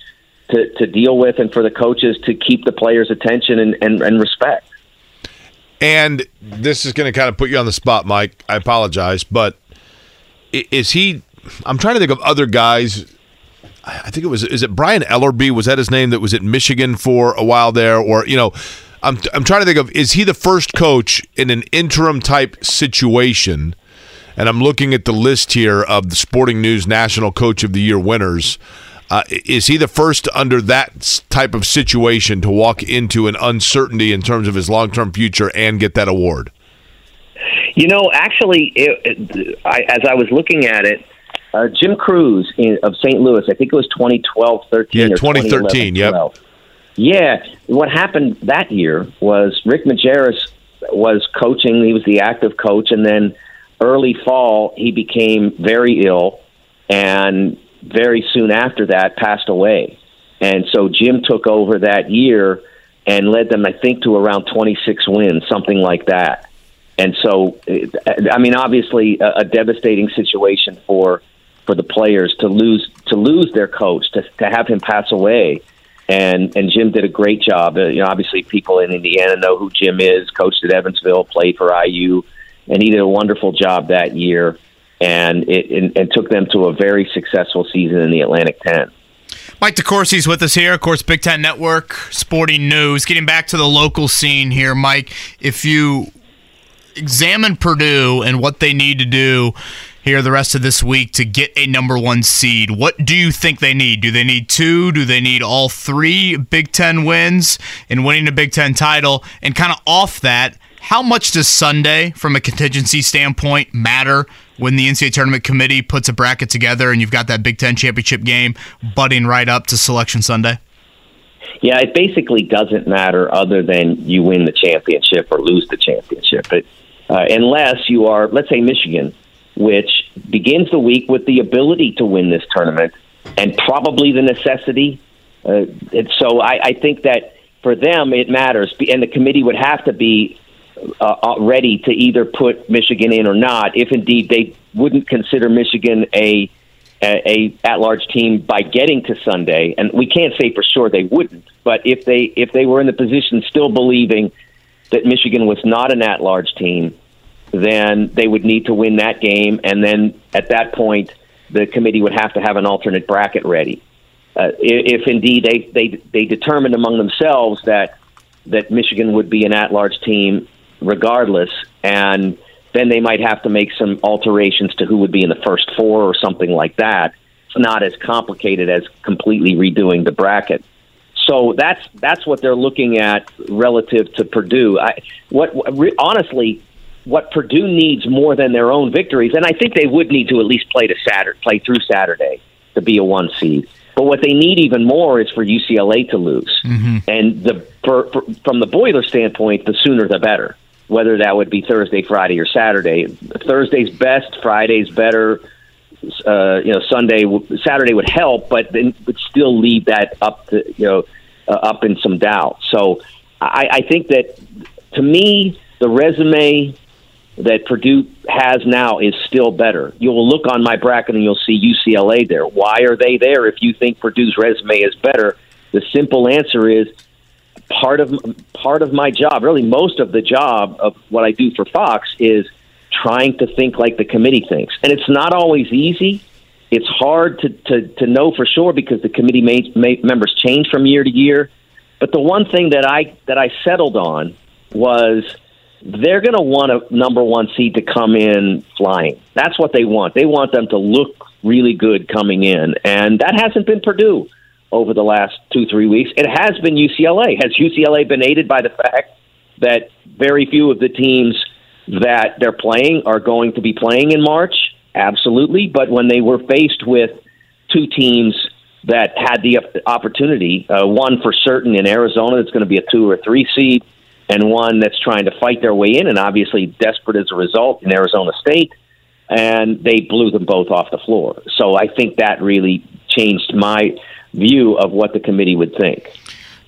to, to deal with, and for the coaches to keep the players' attention and, and, and respect. And this is going to kind of put you on the spot, Mike. I apologize, but is he? I'm trying to think of other guys. I think it was is it Brian Ellerbe? Was that his name? That was at Michigan for a while there, or you know, I'm I'm trying to think of is he the first coach in an interim type situation? And I'm looking at the list here of the Sporting News National Coach of the Year winners. Uh, is he the first under that type of situation to walk into an uncertainty in terms of his long term future and get that award? You know, actually, it, it, I, as I was looking at it, uh, Jim Crews in, of St. Louis, I think it was 2012 13 yeah, 2013, yep. Yeah, what happened that year was Rick Majerus was coaching, he was the active coach, and then early fall, he became very ill and very soon after that passed away. And so Jim took over that year and led them, I think, to around 26 wins, something like that. And so, I mean, obviously, a, a devastating situation for for the players to lose to lose their coach, to to have him pass away. And and Jim did a great job. Uh, you know, obviously, people in Indiana know who Jim is. Coached at Evansville, played for IU, and he did a wonderful job that year and it and, and took them to a very successful season in the Atlantic 10. Mike DeCourcy's with us here, of course, Big Ten Network, Sporting News. Getting back to the local scene here, Mike, if you examine Purdue and what they need to do here the rest of this week to get a number one seed, what do you think they need? Do they need two? Do they need all three Big Ten wins and winning a Big Ten title? And kind of off that, how much does Sunday, from a contingency standpoint, matter when the NCAA tournament committee puts a bracket together and you've got that Big Ten championship game butting right up to Selection Sunday? Yeah, it basically doesn't matter other than you win the championship or lose the championship. But, uh, unless you are, let's say, Michigan, which begins the week with the ability to win this tournament and probably the necessity. Uh, and so I, I think that for them it matters, and the committee would have to be uh, uh, ready to either put Michigan in or not, if indeed they wouldn't consider Michigan a a, a at-large team by getting to Sunday, and we can't say for sure they wouldn't. But if they if they were in the position still believing that Michigan was not an at-large team, then they would need to win that game, and then at that point, the committee would have to have an alternate bracket ready. Uh, if, if indeed they, they they determined among themselves that that Michigan would be an at-large team regardless, and then they might have to make some alterations to who would be in the first four or something like that. It's not as complicated as completely redoing the bracket. So that's that's what they're looking at relative to Purdue. I, what honestly, what Purdue needs more than their own victories, and I think they would need to at least play to Saturday, play through Saturday to be a one seed. But what they need even more is for UCLA to lose. Mm-hmm. And the for, for, from the Boiler standpoint, the sooner the better. Whether that would be Thursday, Friday, or Saturday. Thursday's best, Friday's better. Uh, you know, Sunday, Saturday would help, but then would still leave that up to you know uh, up in some doubt. So I, I think that to me, the resume that Purdue has now is still better. You'll look on my bracket and you'll see UCLA there. Why are they there if you think Purdue's resume is better? The simple answer is part of part of my job, really most of the job of what I do for Fox is trying to think like the committee thinks. And it's not always easy. It's hard to, to, to know for sure because the committee may, may, members change from year to year. But the one thing that I that I settled on was they're going to want a number one seed to come in flying. That's what they want. They want them to look really good coming in, and that hasn't been Purdue over the last two three weeks. It has been UCLA. Has UCLA been aided by the fact that very few of the teams that they're playing are going to be playing in March? Absolutely. But when they were faced with two teams that had the opportunity, uh, one for certain in Arizona that's going to be a two or three seed and one that's trying to fight their way in and obviously desperate as a result in Arizona State. And they blew them both off the floor. So I think that really changed my view of what the committee would think.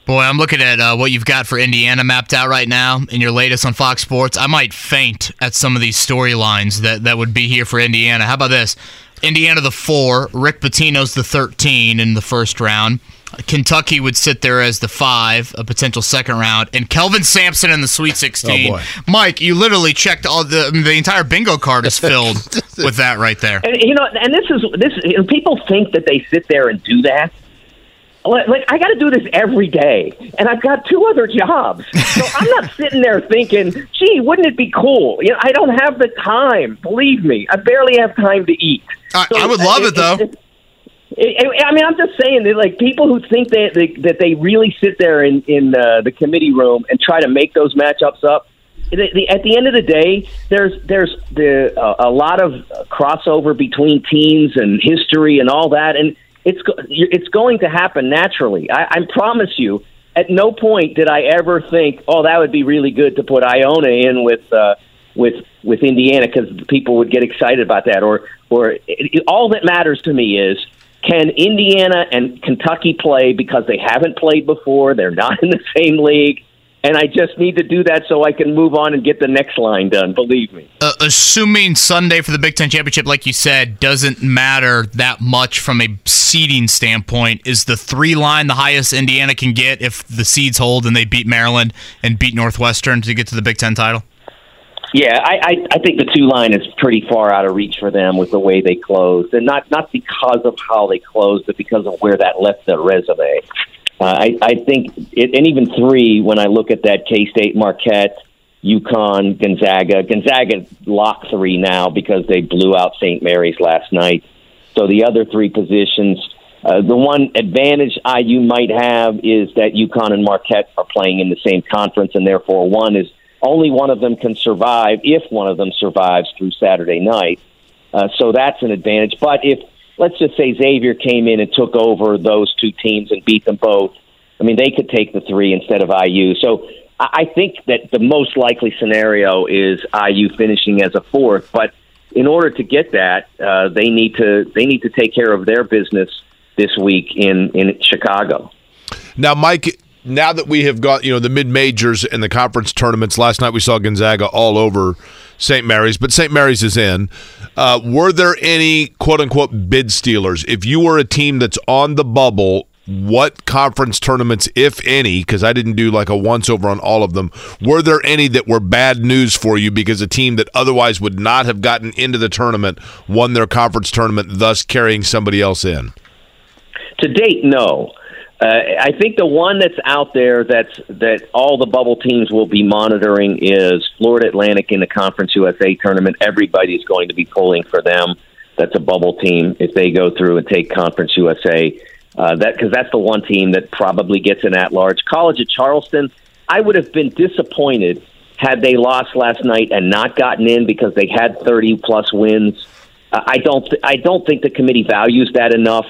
Boy, I'm looking at uh, what you've got for Indiana mapped out right now in your latest on Fox Sports. I might faint at some of these storylines that, that would be here for Indiana. How about this? Indiana the four, Rick Pitino's the 13 in the first round. Kentucky would sit there as the five, a potential second round, and Kelvin Sampson in the Sweet 16. Oh Mike, you literally checked all the the entire bingo card is filled with that right there. And you know, and this is this. You know, people think that they sit there and do that. Like I got to do this every day, and I've got two other jobs, so I'm not sitting there thinking, "Gee, wouldn't it be cool?" You know, I don't have the time. Believe me, I barely have time to eat. I, so, I would love it, it though. It, I mean, I'm just saying that like people who think that they, that they really sit there in in uh, the committee room and try to make those matchups up. The, the, at the end of the day, there's there's the, uh, a lot of crossover between teams and history and all that, and it's it's going to happen naturally. I, I promise you. At no point did I ever think, "Oh, that would be really good to put Iona in with." Uh, with with Indiana because people would get excited about that. Or or it, all that matters to me is can Indiana and Kentucky play because they haven't played before? They're not in the same league. And I just need to do that so I can move on and get the next line done. Believe me. Uh, assuming Sunday for the Big Ten championship, like you said, doesn't matter that much from a seeding standpoint. Is the three line the highest Indiana can get if the seeds hold and they beat Maryland and beat Northwestern to get to the Big Ten title? Yeah, I, I, I think the two line is pretty far out of reach for them with the way they closed, and not not because of how they closed, but because of where that left their resume. Uh, I, I think, it, and even three when I look at that K State, Marquette, UConn, Gonzaga. Gonzaga lock three now because they blew out St. Mary's last night. So the other three positions, uh, the one advantage IU might have is that UConn and Marquette are playing in the same conference, and therefore one is only one of them can survive if one of them survives through Saturday night. Uh, so that's an advantage. But if, let's just say, Xavier came in and took over those two teams and beat them both, I mean, they could take the three instead of IU. So I think that the most likely scenario is IU finishing as a fourth. But in order to get that, uh, they need to they need to take care of their business this week in in Chicago. Now, Mike, now that we have got you know the mid majors and the conference tournaments. Last night we saw Gonzaga all over St. Mary's, but St. Mary's is in. Uh, were there any quote unquote bid stealers? If you were a team that's on the bubble, what conference tournaments, if any, because I didn't do like a once over on all of them, were there any that were bad news for you because a team that otherwise would not have gotten into the tournament won their conference tournament, thus carrying somebody else in? To date, no. Uh, I think the one that's out there that's that all the bubble teams will be monitoring is Florida Atlantic in the Conference USA tournament. Everybody's going to be pulling for them. That's a bubble team if they go through and take Conference USA. Uh, that because that's the one team that probably gets an at-large. College at Charleston, I would have been disappointed had they lost last night and not gotten in because they had 30 plus wins. Uh, I don't. Th- I don't think the committee values that enough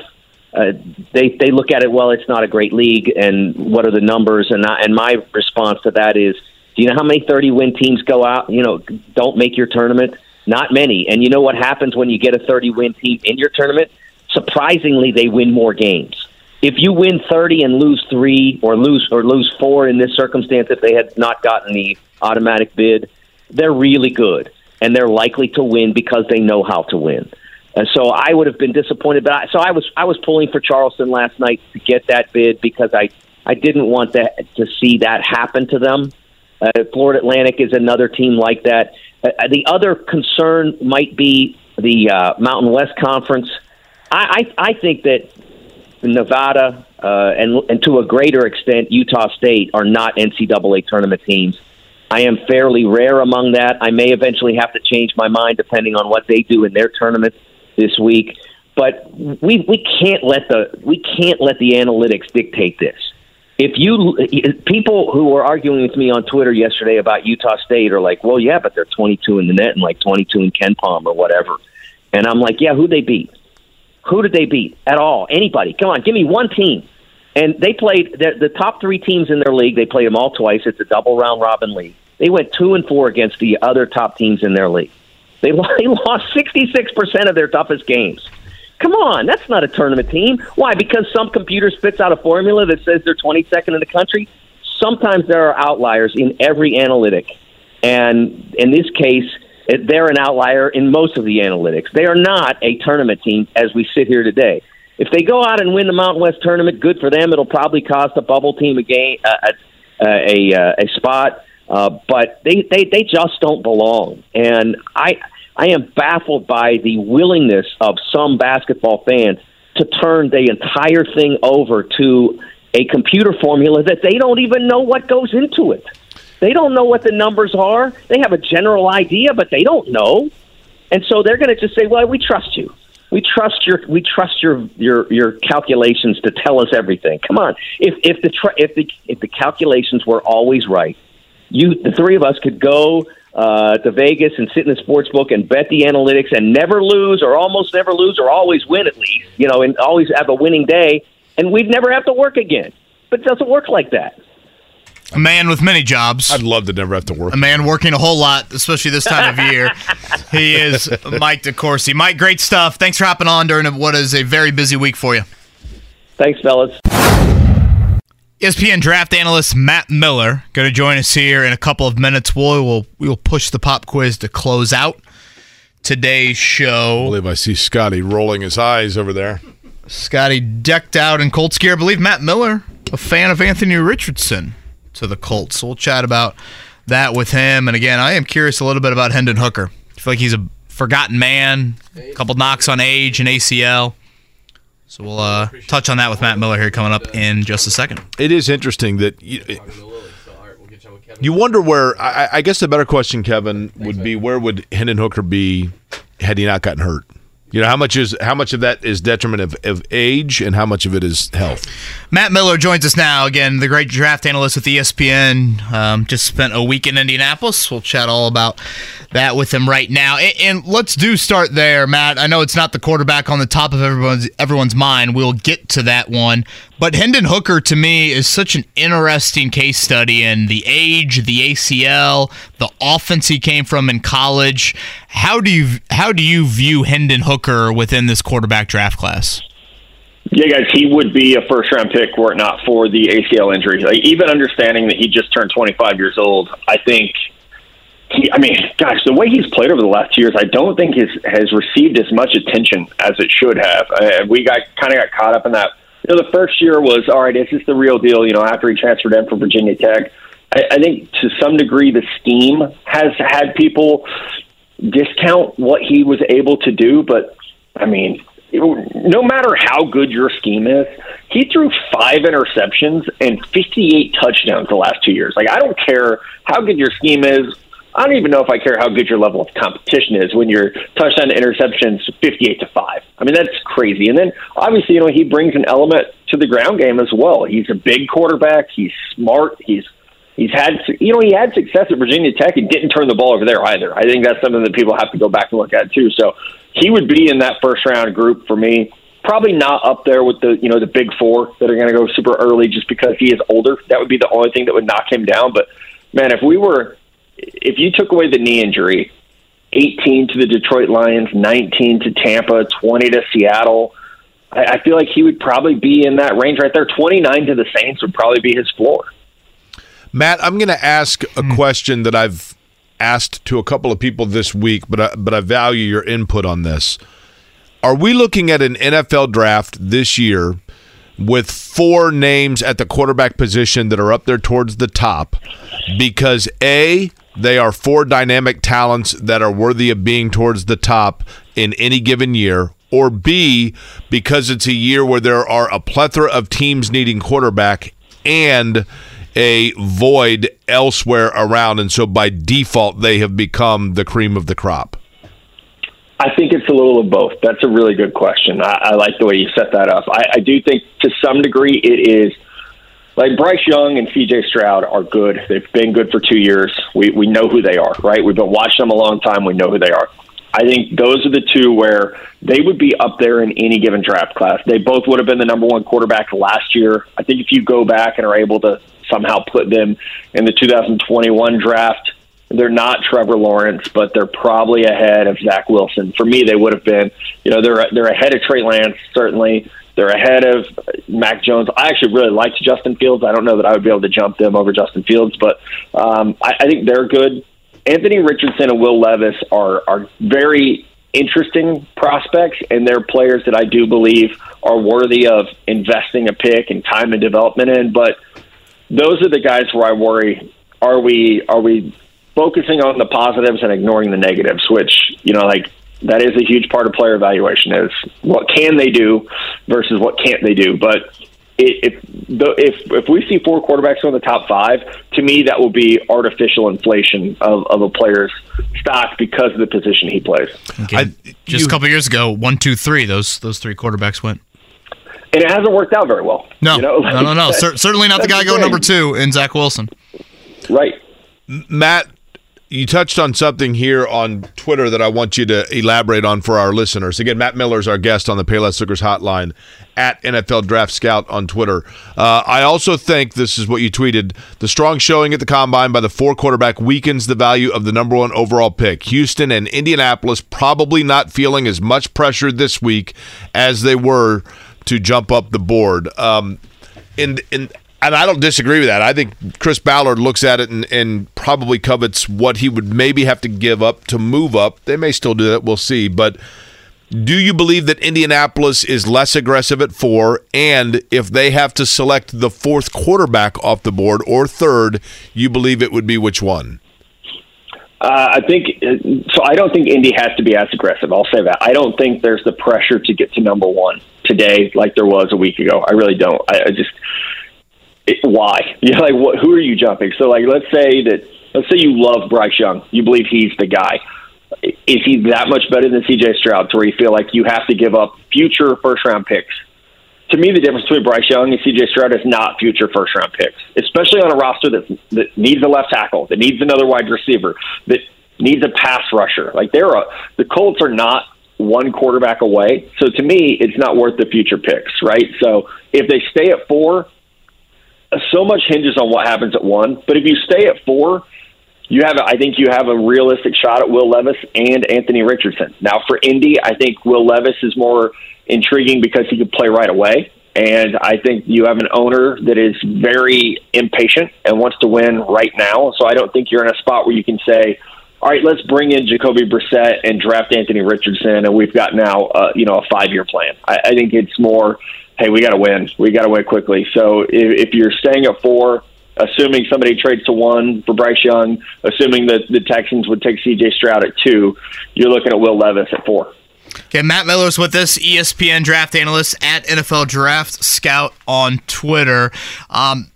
uh, they they look at it. Well, it's not a great league, and what are the numbers? And I, and my response to that is, do you know how many thirty win teams go out? You know, don't make your tournament. Not many. And you know what happens when you get a thirty win team in your tournament? Surprisingly, they win more games. If you win thirty and lose three, or lose or lose four in this circumstance, if they had not gotten the automatic bid, they're really good, and they're likely to win because they know how to win. And so I would have been disappointed. But I, so I was I was pulling for Charleston last night to get that bid because I I didn't want that to see that happen to them. Uh, Florida Atlantic is another team like that. Uh, the other concern might be the uh, Mountain West Conference. I, I, I think that Nevada uh, and, and to a greater extent Utah State are not NCAA tournament teams. I am fairly rare among that. I may eventually have to change my mind depending on what they do in their tournaments this week. But we we can't let the we can't let the analytics dictate this. If you people who were arguing with me on Twitter yesterday about Utah State are like, well, yeah, but they're 22 in the net and like 22 in KenPom or whatever, and I'm like, yeah, who they beat? Who did they beat at all? Anybody? Come on, give me one team. And they played the, the top three teams in their league. They played them all twice. It's a double round robin league. They went two and four against the other top teams in their league. They, they lost 66% of their toughest games. Come on, that's not a tournament team. Why? Because some computer spits out a formula that says they're 22nd in the country. Sometimes there are outliers in every analytic. And in this case, they're an outlier in most of the analytics. They are not a tournament team as we sit here today. If they go out and win the Mountain West tournament, good for them. It'll probably cost a bubble team a game, uh, a, a, a, a spot. Uh, but they, they, they just don't belong. And I, I am baffled by the willingness of some basketball fans to turn the entire thing over to a computer formula that they don't even know what goes into it. They don't know what the numbers are. They have a general idea, but they don't know. And so they're going to just say, "Well, we trust you. We trust your we trust your your your calculations to tell us everything." Come on. If if the if the if the calculations were always right, you the three of us could go uh, to Vegas and sit in the sports book and bet the analytics and never lose or almost never lose or always win at least, you know, and always have a winning day, and we'd never have to work again. But it doesn't work like that. A man with many jobs. I'd love to never have to work. A man working a whole lot, especially this time of year. he is Mike DeCourcy. Mike, great stuff. Thanks for hopping on during what is a very busy week for you. Thanks, fellas. ESPN draft analyst Matt Miller going to join us here in a couple of minutes. We will we will push the pop quiz to close out today's show. I believe I see Scotty rolling his eyes over there. Scotty decked out in Colts gear. I believe Matt Miller, a fan of Anthony Richardson to the Colts. So we'll chat about that with him. And again, I am curious a little bit about Hendon Hooker. I feel like he's a forgotten man. A couple knocks on age and ACL. So we'll uh, touch on that with Matt Miller here coming up in just a second. It is interesting that you, you wonder where. I, I, guess the better question, Kevin, would be where would Hendon Hooker be had he not gotten hurt? You know how much is how much of that is detriment of, of age and how much of it is health. Matt Miller joins us now again, the great draft analyst with ESPN. Um, just spent a week in Indianapolis. We'll chat all about that with him right now. And, and, let's do start there, Matt. I know it's not the quarterback on the top of everyone's everyone's mind. We'll get to that one. But Hendon Hooker to me is such an interesting case study in the age, the ACL, the offense he came from in college. How do you how do you view Hendon Hooker within this quarterback draft class? Yeah, guys, he would be a first round pick were it not for the ACL injury. Like, even understanding that he just turned 25 years old, I think. He, I mean, gosh, the way he's played over the last two years, I don't think his has received as much attention as it should have. Uh, we got kind of got caught up in that. You know, the first year was all right. Is this the real deal? You know, after he transferred in from Virginia Tech, I, I think to some degree the scheme has had people discount what he was able to do. But I mean, no matter how good your scheme is, he threw five interceptions and 58 touchdowns the last two years. Like, I don't care how good your scheme is. I don't even know if I care how good your level of competition is when your touchdown to interceptions 58 to 5. I mean, that's crazy. And then obviously, you know, he brings an element to the ground game as well. He's a big quarterback, he's smart, he's He's had, you know, he had success at Virginia Tech and didn't turn the ball over there either. I think that's something that people have to go back and look at too. So he would be in that first round group for me. Probably not up there with the, you know, the big four that are going to go super early just because he is older. That would be the only thing that would knock him down. But man, if we were, if you took away the knee injury, 18 to the Detroit Lions, 19 to Tampa, 20 to Seattle. I, I feel like he would probably be in that range right there. 29 to the Saints would probably be his floor. Matt, I'm going to ask a mm. question that I've asked to a couple of people this week, but I, but I value your input on this. Are we looking at an NFL draft this year with four names at the quarterback position that are up there towards the top because A, they are four dynamic talents that are worthy of being towards the top in any given year, or B, because it's a year where there are a plethora of teams needing quarterback and a void elsewhere around, and so by default they have become the cream of the crop? I think it's a little of both. That's a really good question. I, I like the way you set that up. I, I do think to some degree it is like Bryce Young and CJ Stroud are good. They've been good for two years. We we know who they are, right? We've been watching them a long time. We know who they are. I think those are the two where they would be up there in any given draft class. They both would have been the number one quarterback last year. I think if you go back and are able to somehow put them in the 2021 draft. They're not Trevor Lawrence, but they're probably ahead of Zach Wilson. For me, they would have been. You know, they're they're ahead of Trey Lance certainly. They're ahead of Mac Jones. I actually really liked Justin Fields. I don't know that I would be able to jump them over Justin Fields, but um, I, I think they're good. Anthony Richardson and Will Levis are are very interesting prospects, and they're players that I do believe are worthy of investing a pick and time and development in. But those are the guys where I worry. Are we are we focusing on the positives and ignoring the negatives? Which you know, like that is a huge part of player evaluation. Is what can they do versus what can't they do? But if if if we see four quarterbacks in the top five, to me that will be artificial inflation of, of a player's stock because of the position he plays. Okay. I, Just you, a couple years ago, one, two, three, those those three quarterbacks went and it hasn't worked out very well. No, you know? like, no, no, no. certainly not the guy going number two in Zach Wilson. Right, Matt. You touched on something here on Twitter that I want you to elaborate on for our listeners. Again, Matt Miller is our guest on the Payless Liquors Hotline at NFL Draft Scout on Twitter. Uh, I also think this is what you tweeted: the strong showing at the combine by the four quarterback weakens the value of the number one overall pick. Houston and Indianapolis probably not feeling as much pressure this week as they were to jump up the board. Um, and and I don't disagree with that. I think Chris Ballard looks at it and, and probably covets what he would maybe have to give up to move up. They may still do that. We'll see. But do you believe that Indianapolis is less aggressive at four? And if they have to select the fourth quarterback off the board or third, you believe it would be which one? Uh, I think so. I don't think Indy has to be as aggressive. I'll say that. I don't think there's the pressure to get to number one today like there was a week ago. I really don't. I, I just it, why? Know, like what, who are you jumping? So like, let's say that let's say you love Bryce Young. You believe he's the guy. Is he that much better than C.J. Stroud to where you feel like you have to give up future first round picks to me, the difference between Bryce Young and CJ Stroud is not future first round picks, especially on a roster that that needs a left tackle, that needs another wide receiver, that needs a pass rusher. Like they're a, the Colts are not one quarterback away. So to me, it's not worth the future picks, right? So if they stay at four, so much hinges on what happens at one. But if you stay at four, you have, I think you have a realistic shot at Will Levis and Anthony Richardson. Now for Indy, I think Will Levis is more intriguing because he could play right away. And I think you have an owner that is very impatient and wants to win right now. So I don't think you're in a spot where you can say, all right, let's bring in Jacoby Brissett and draft Anthony Richardson, and we've got now, uh, you know, a five-year plan. I, I think it's more, hey, we got to win. We got to win quickly. So if, if you're staying at four, assuming somebody trades to one for Bryce Young, assuming that the Texans would take C.J. Stroud at two, you're looking at Will Levis at four. Okay, Matt Miller's with us, ESPN draft analyst at NFL Draft Scout on Twitter. Um,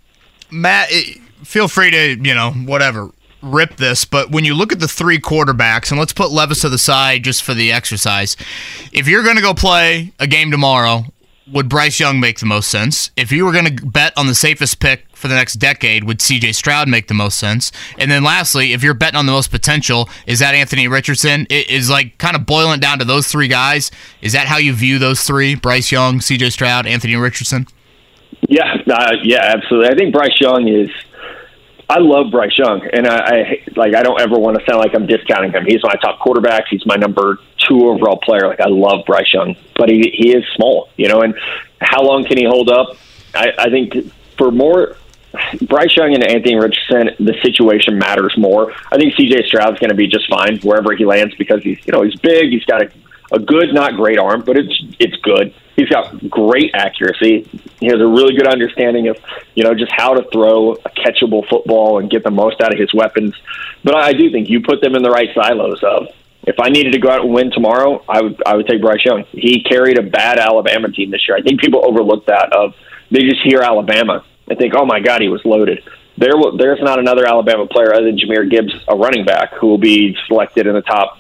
Matt, feel free to, you know, whatever, rip this, but when you look at the three quarterbacks, and let's put Levis to the side just for the exercise, if you're going to go play a game tomorrow, would Bryce Young make the most sense? If you were going to bet on the safest pick for the next decade, would CJ Stroud make the most sense? And then lastly, if you're betting on the most potential, is that Anthony Richardson? It is like kind of boiling down to those three guys. Is that how you view those three? Bryce Young, CJ Stroud, Anthony Richardson? Yeah, uh, yeah, absolutely. I think Bryce Young is I love Bryce Young, and I, I like. I don't ever want to sound like I'm discounting him. He's my top quarterback. He's my number two overall player. Like I love Bryce Young, but he he is small, you know. And how long can he hold up? I, I think for more Bryce Young and Anthony Richardson, the situation matters more. I think CJ Stroud's going to be just fine wherever he lands because he's you know he's big. He's got a, a good, not great arm, but it's it's good. He's got great accuracy. He has a really good understanding of, you know, just how to throw a catchable football and get the most out of his weapons. But I do think you put them in the right silos of if I needed to go out and win tomorrow, I would I would take Bryce Young. He carried a bad Alabama team this year. I think people overlook that of they just hear Alabama and think, oh my God, he was loaded. There, there's not another Alabama player other than Jahmyr Gibbs, a running back, who will be selected in the top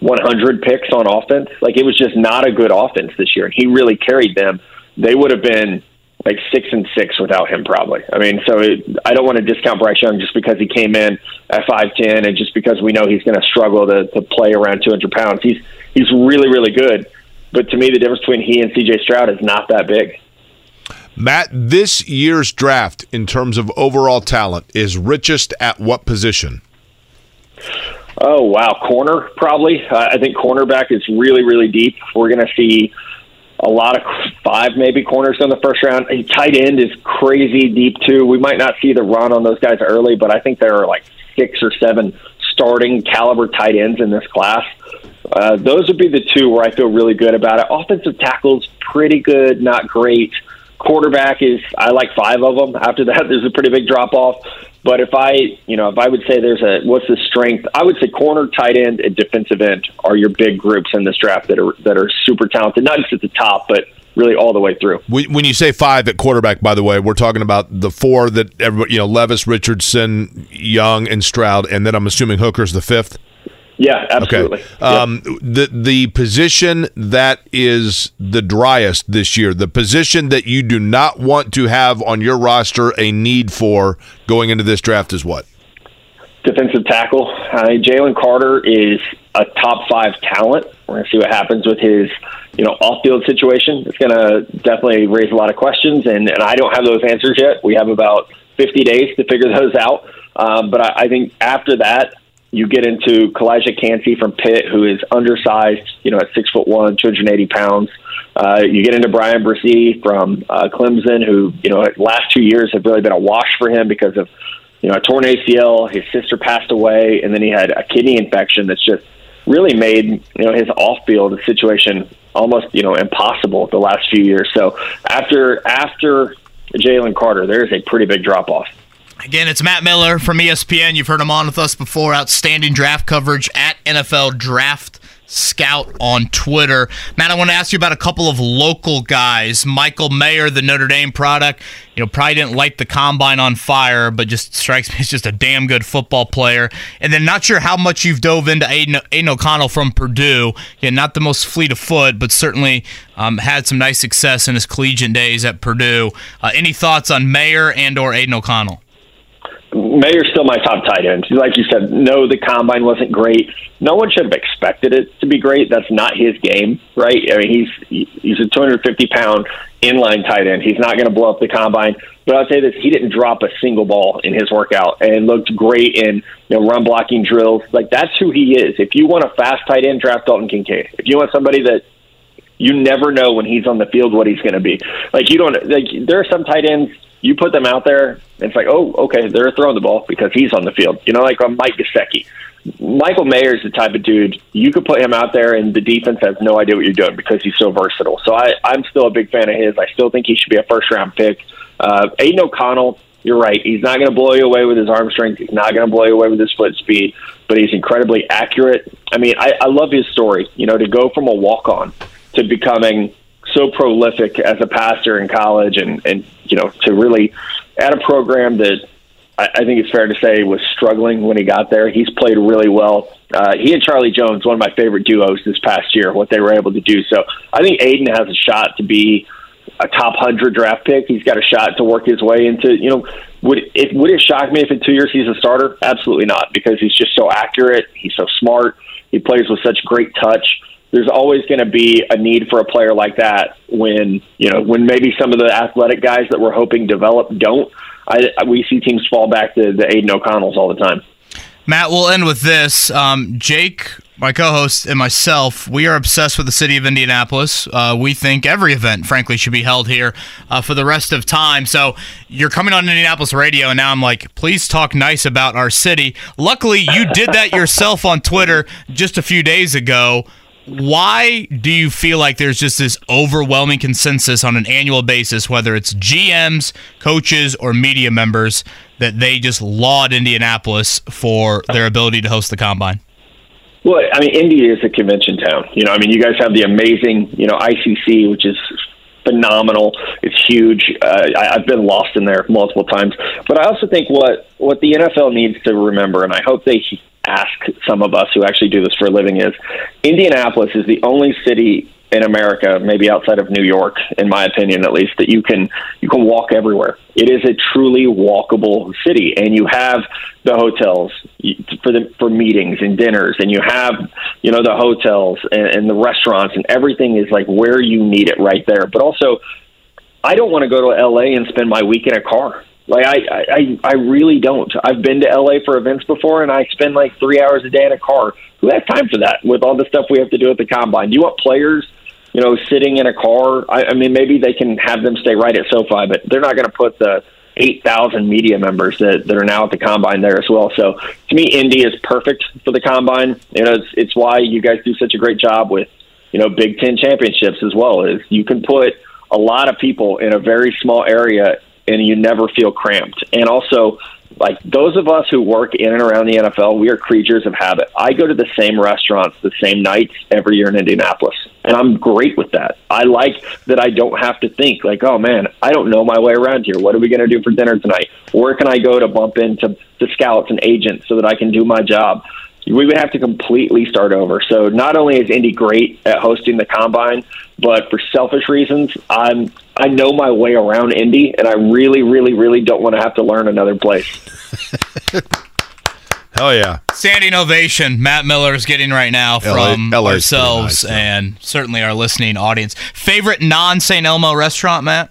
100 picks on offense. Like it was just not a good offense this year. and He really carried them. They would have been like six and six without him, probably. I mean, so it, I don't want to discount Bryce Young just because he came in at five ten, and just because we know he's going to struggle to, to play around two hundred pounds. He's he's really really good, but to me, the difference between he and C.J. Stroud is not that big. Matt, this year's draft in terms of overall talent is richest at what position? Oh wow, corner probably. Uh, I think cornerback is really really deep. We're going to see a lot of five maybe corners in the first round. A tight end is crazy deep too. We might not see the run on those guys early, but I think there are like six or seven starting caliber tight ends in this class. Uh, those would be the two where I feel really good about it. Offensive tackles pretty good, not great. Quarterback is I like five of them. After that, there's a pretty big drop off. But if I, you know, if I would say there's a what's the strength, I would say corner, tight end, and defensive end are your big groups in this draft that are that are super talented, not just at the top, but really all the way through. When you say five at quarterback, by the way, we're talking about the four that everybody, you know, Levis, Richardson, Young, and Stroud, and then I'm assuming Hooker's the fifth. Yeah, absolutely. Okay. Um, The the position that is the driest this year, the position that you do not want to have on your roster a need for going into this draft is what? Defensive tackle. Uh, Jalen Carter is a top five talent. We're going to see what happens with his, you know, off-field situation. It's going to definitely raise a lot of questions, and, and I don't have those answers yet. We have about 50 days to figure those out. Um, but I, I think after that, you get into Calijah Kancey from Pitt, who is undersized, you know, at six foot one, 280 pounds. Uh, you get into Bryan Bresee from uh, Clemson, who, you know, last two years have really been a wash for him because of, you know, a torn ACL. His sister passed away, and then he had a kidney infection that's just really made, you know, his off field situation almost, you know, impossible the last few years. So after, after Jalen Carter, there's a pretty big drop off. Again, it's Matt Miller from ESPN. You've heard him on with us before. Outstanding draft coverage at NFL Draft Scout on Twitter. Matt, I want to ask you about a couple of local guys. Michael Mayer, the Notre Dame product, you know, probably didn't light the combine on fire, but just strikes me as just a damn good football player. And then not sure how much you've dove into Aidan, Aidan O'Connell from Purdue. Yeah, not the most fleet of foot, but certainly um, had some nice success in his collegiate days at Purdue. Uh, any thoughts on Mayer and or Aidan O'Connell? Mayer's still my top tight end. Like you said, no, the combine wasn't great. No one should have expected it to be great. That's not his game, right? I mean, he's he's a 250 pound inline tight end. He's not going to blow up the combine. But I'll say this: he didn't drop a single ball in his workout, and looked great in you know run blocking drills. Like that's who he is. If you want a fast tight end, draft Dalton Kincaid. If you want somebody that You never know when he's on the field what he's going to be. Like you don't like there are some tight ends you put them out there it's like, "Oh, okay, they're throwing the ball because he's on the field." You know, like a Mike Gesicki. Michael Mayer is the type of dude you could put him out there and the defense has no idea what you're doing because he's so versatile. So I, I'm still a big fan of his. I still think he should be a first round pick. Uh, Aidan O'Connell, you're right. He's not going to blow you away with his arm strength. He's not going to blow you away with his foot speed, but he's incredibly accurate. I mean, I, I love his story. You know, to go from a walk on to becoming so prolific as a pastor in college and, and you know, to really at a program that I, I think it's fair to say was struggling when he got there. He's played really well. Uh, he and Charlie Jones, one of my favorite duos this past year, what they were able to do. So I think Aidan has a shot to be a top hundred draft pick. He's got a shot to work his way into. You know, would it would it shock me if in two years he's a starter? Absolutely not, because he's just so accurate. He's so smart. He plays with such great touch. There's always going to be a need for a player like that when you know when maybe some of the athletic guys that we're hoping develop don't. I, we see teams fall back to the Aidan O'Connells all the time. Matt, we'll end with this. Um, Jake, my co-host, and myself, we are obsessed with the city of Indianapolis. Uh, we think every event, frankly, should be held here uh, for the rest of time. So you're coming on Indianapolis radio, and now I'm like, please talk nice about our city. Luckily, you did that yourself on Twitter just a few days ago why do you feel like there's just this overwhelming consensus on an annual basis, whether it's GMs, coaches, or media members, that they just laud Indianapolis for their ability to host the combine? Well, I mean, Indy is a convention town. You know, I mean, you guys have the amazing, you know, ICC, which is phenomenal. It's huge. Uh, I, I've been lost in there multiple times. But I also think what what the NFL needs to remember, and I hope they ask some of us who actually do this for a living, is Indianapolis is the only city in America, maybe outside of New York, in my opinion at least, that you can you can walk everywhere. It is a truly walkable city, and you have the hotels for the for meetings and dinners, and you have you know the hotels and, and the restaurants, and everything is like where you need it right there. But also, I don't want to go to LA and spend my week in a car. Like I, I, I really don't. I've been to LA for events before, and I spend like three hours a day in a car. Who has time for that? With all the stuff we have to do at the combine, do you want players you know, sitting in a car. I, I mean, maybe they can have them stay right at SoFi, but they're not going to put the 8,000 media members that, that are now at the combine there as well. So to me, Indy is perfect for the combine. You know, it's, it's why you guys do such a great job with, you know, Big Ten championships as well. Is you can put a lot of people in a very small area and you never feel cramped. And also, like those of us who work in and around the NFL, we are creatures of habit. I go to the same restaurants the same nights every year in Indianapolis, and I'm great with that. I like that I don't have to think like, oh man, I don't know my way around here. What are we going to do for dinner tonight? Where can I go to bump into the scouts and agents so that I can do my job? We would have to completely start over. So not only is Indy great at hosting the combine, but for selfish reasons, I'm I know my way around Indy, and I really, really, really don't want to have to learn another place. Hell yeah! Standing ovation. Matt Miller is getting right now from LA, ourselves nice, and certainly our listening audience. Favorite non St. Elmo restaurant, Matt?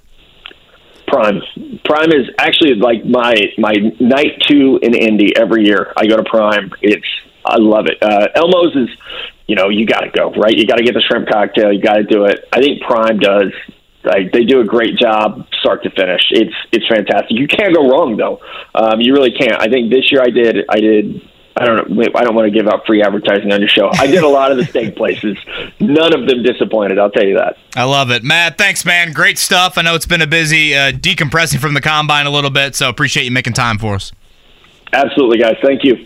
Prime. Prime is actually like my my night two in Indy every year. I go to Prime. It's I love it. Uh, Elmo's is, you know, you got to go right. You got to get the shrimp cocktail. You got to do it. I think Prime does. Like they do a great job, start to finish. It's it's fantastic. You can't go wrong though. Um, you really can't. I think this year I did. I did. I don't know. I don't want to give out free advertising on your show. I did a lot of the steak places. None of them disappointed. I'll tell you that. I love it, Matt. Thanks, man. Great stuff. I know it's been a busy uh, decompressing from the combine a little bit, so appreciate you making time for us. Absolutely, guys. Thank you.